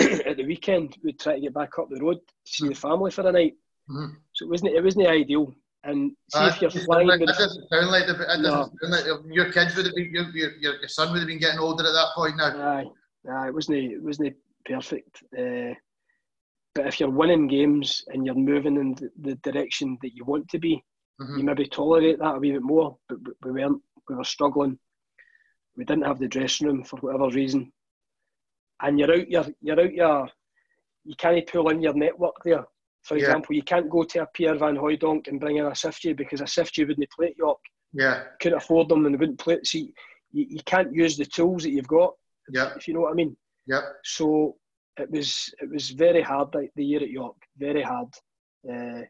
(clears throat) at the weekend we'd try to get back up the road to see the family for the night. Mm-hmm. So it wasn't it wasn't ideal. And see uh, if you're flying. Like, that doesn't sound like the. That no. sound like your kids would have been your, your, your son would have been getting older at that point now. Aye, aye, it wasn't it wasn't perfect. Uh, but if you're winning games and you're moving in the, the direction that you want to be, mm-hmm. you maybe tolerate that a wee bit more. But we weren't. We were struggling. We didn't have the dressing room for whatever reason, and you're out. You're you're out. Your you can't pull in your network there. For yeah. example, you can't go to a Pierre Van Hooijdonk and bring in a Ciftci because a Ciftci wouldn't play at York. Yeah. Couldn't afford them and they wouldn't play. See, you, you can't use the tools that you've got. Yeah. If you know what I mean. Yeah. So it was it was very hard the year at York, very hard, uh,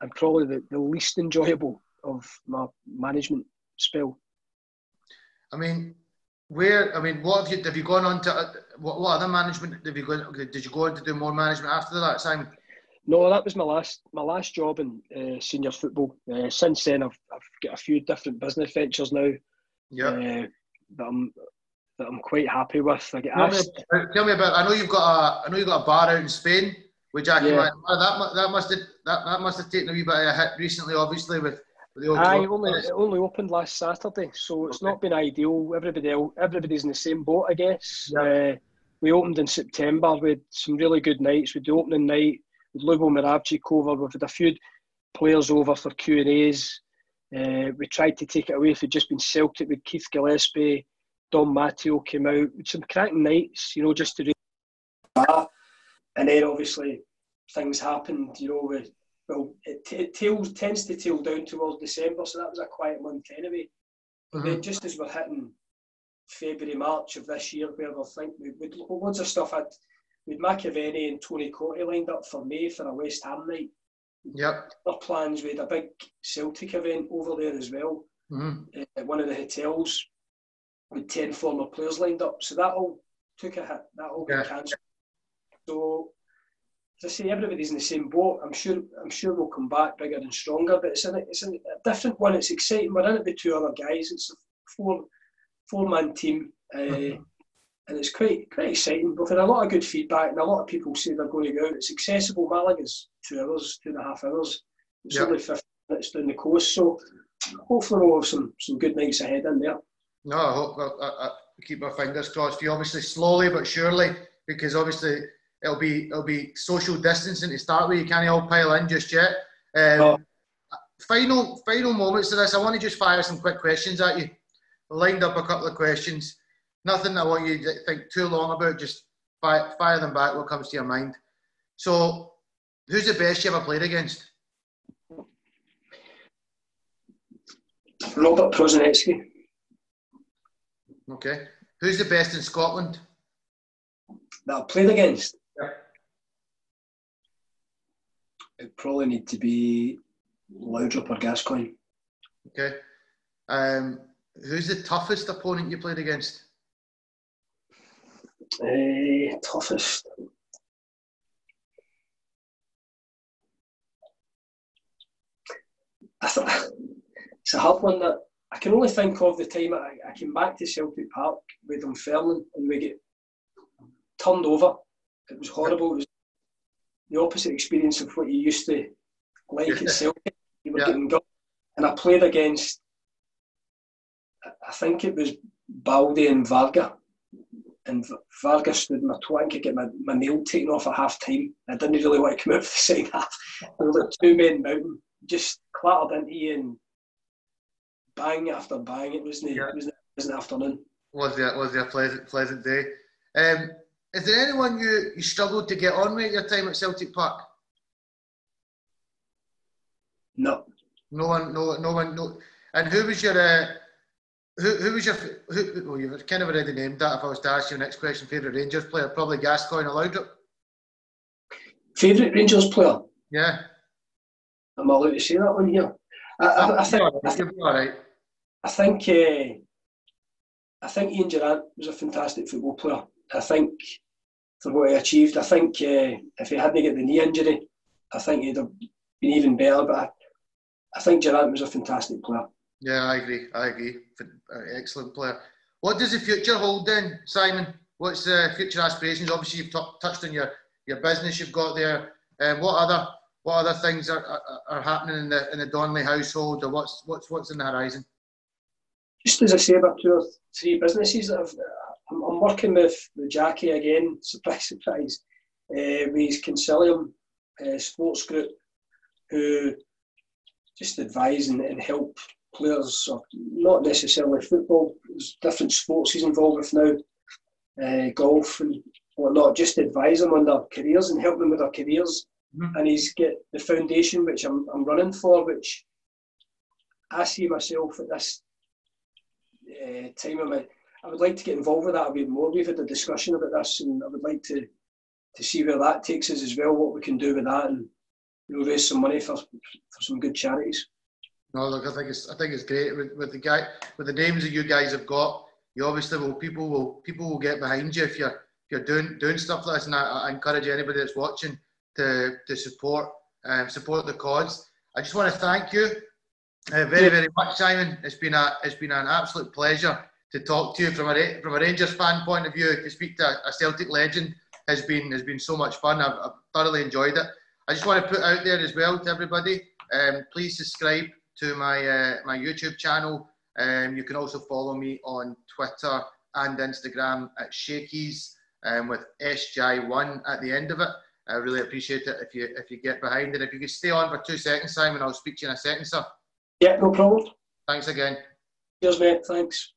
and probably the, the least enjoyable of my management spell. I mean, where I mean, what have you have you gone on to? Uh, what, what other management have you gone? Did you go on to do more management after that, Simon? No, that was my last my last job in uh, senior football. Uh, since then, I've, I've got a few different business ventures now. Yeah. Uh, that I'm that I'm quite happy with. I get tell asked. Me, tell me about. I know you've got a. I know you've got a bar out in Spain with Jackie. Yeah. That that must have that, that must have taken a wee bit of a hit recently, obviously with. With the I only it only opened last Saturday, so it's okay. not been ideal. Everybody else, everybody's in the same boat, I guess. Yeah. Uh, we opened in September with some really good nights. With the opening night with Lubo Moravcik over, we've had a few players over for Q and A's. Uh, we tried to take it away if it just been Celtic with Keith Gillespie, Dom Matteo came out with some cracking nights, you know, just to do that. And then obviously things happened, you know, with, well, it, it tails, tends to tail down towards December, so that was a quiet month anyway. But mm-hmm. then just as we're hitting February, March of this year, where we're thinking, we, we, loads of stuff had, with and Tony Cottee lined up for May for a West Ham night. Yep. Our plans, we had a big Celtic event over there as well mm-hmm. at one of the hotels with 10 former players lined up. So that all took a hit. That all got yeah. cancelled. So, as I say, everybody's in the same boat. I'm sure I'm sure we'll come back bigger and stronger, but it's, a it's a different one. It's exciting. We're in it with two other guys. It's a four, four man team. Uh, mm-hmm. and it's quite quite exciting. We've had a lot of good feedback, and a lot of people say they're going to go. It's accessible. Malaga's two hours, two and a half hours. It's yep. only 50 minutes down the coast, so hopefully we'll have some some good nights ahead in there. No, I hope I, I, I keep my fingers crossed you. Obviously, slowly but surely, because obviously it'll be it'll be social distancing to start with. You can't all pile in just yet. Um, oh. Final final moments of this. I want to just fire some quick questions at you. Lined up a couple of questions. Nothing I want you to think too long about. Just fire, fire them back. What comes to your mind? So, who's the best you ever played against? Robert Prosinecki. Okay. Who's the best in Scotland? That I've played against? Yeah. It probably need to be Laudrup or Gascoigne. Okay. Um, who's the toughest opponent you played against? Uh, toughest. It's a hard one that I can only think of the time I, I came back to Celtic Park with Dunfermline and we get turned over. It was horrible. It was the opposite experience of what you used to like at (laughs) Celtic. You were yeah. getting got. And I played against, I think it was Baldé and Varga. And Varga stood in my toe. I could get my, my nail taken off at half time. I didn't really want to come (laughs) out for the second half. There were like two men mountain, just clattered into you and bang after bang. It wasn't. Yeah. It was. It was an afternoon. Was there? Was a pleasant, pleasant day? Um, is there anyone you, you struggled to get on with your time at Celtic Park? No. No one. No. No one. No. And who was your? Uh, who, who was your? Who, well, you've kind of already named that. If I was to ask you next question, favourite Rangers player, probably Gascoigne or Laudrup. Favourite Rangers player? Yeah. I'm allowed to say that one here. I, I, I think. I think all right. I think uh, I think Ian Durrant was a fantastic football player. I think for what he achieved, I think uh, if he hadn't got the knee injury, I think he'd have been even better. But I, I think Durrant was a fantastic player. Yeah, I agree. I agree. Uh, excellent player. What does the future hold then, Simon? what's the future aspirations? Obviously, you've t- touched on your, your business you've got there. Um, what other what other things are, are, are, happening in the in the Donnelly household, or what's what's what's in the horizon? Just as I say, about two or three businesses that I've, I'm, I'm working with, with Jackie again. (laughs) Surprise, surprise. Uh, with his Consilium uh, Sports Group, who just advise and, and help players, not necessarily football. There's different sports he's involved with now, uh, golf and whatnot. Just advise them on their careers and help them with their careers. Mm-hmm. And he's got the foundation which I'm, I'm running for, which I see myself at this uh, time of my. I would like to get involved with that a bit more. We've had a discussion about this, and I would like to to see where that takes us as well. What we can do with that, and you know, raise some money for for some good charities. No, look, I think it's I think it's great with, with the guy with the names that you guys have got. You obviously will people will people will get behind you if you're if you're doing doing stuff like this. And I, I encourage anybody that's watching to to support um, support the cause. I just want to thank you uh, very very much, Simon. It's been a it's been an absolute pleasure to talk to you from a from a Rangers fan point of view. To speak to a Celtic legend has been has been so much fun. I've, I've thoroughly enjoyed it. I just want to put out there as well to everybody. Um, please subscribe to my uh, my YouTube channel. Um, you can also follow me on Twitter and Instagram at Shakey's um, with SJ1 at the end of it. I really appreciate it if you if you get behind it. If you could stay on for two seconds, Simon, I'll speak to you in a second, sir. Yeah, no problem. Thanks again. Cheers, mate. Thanks.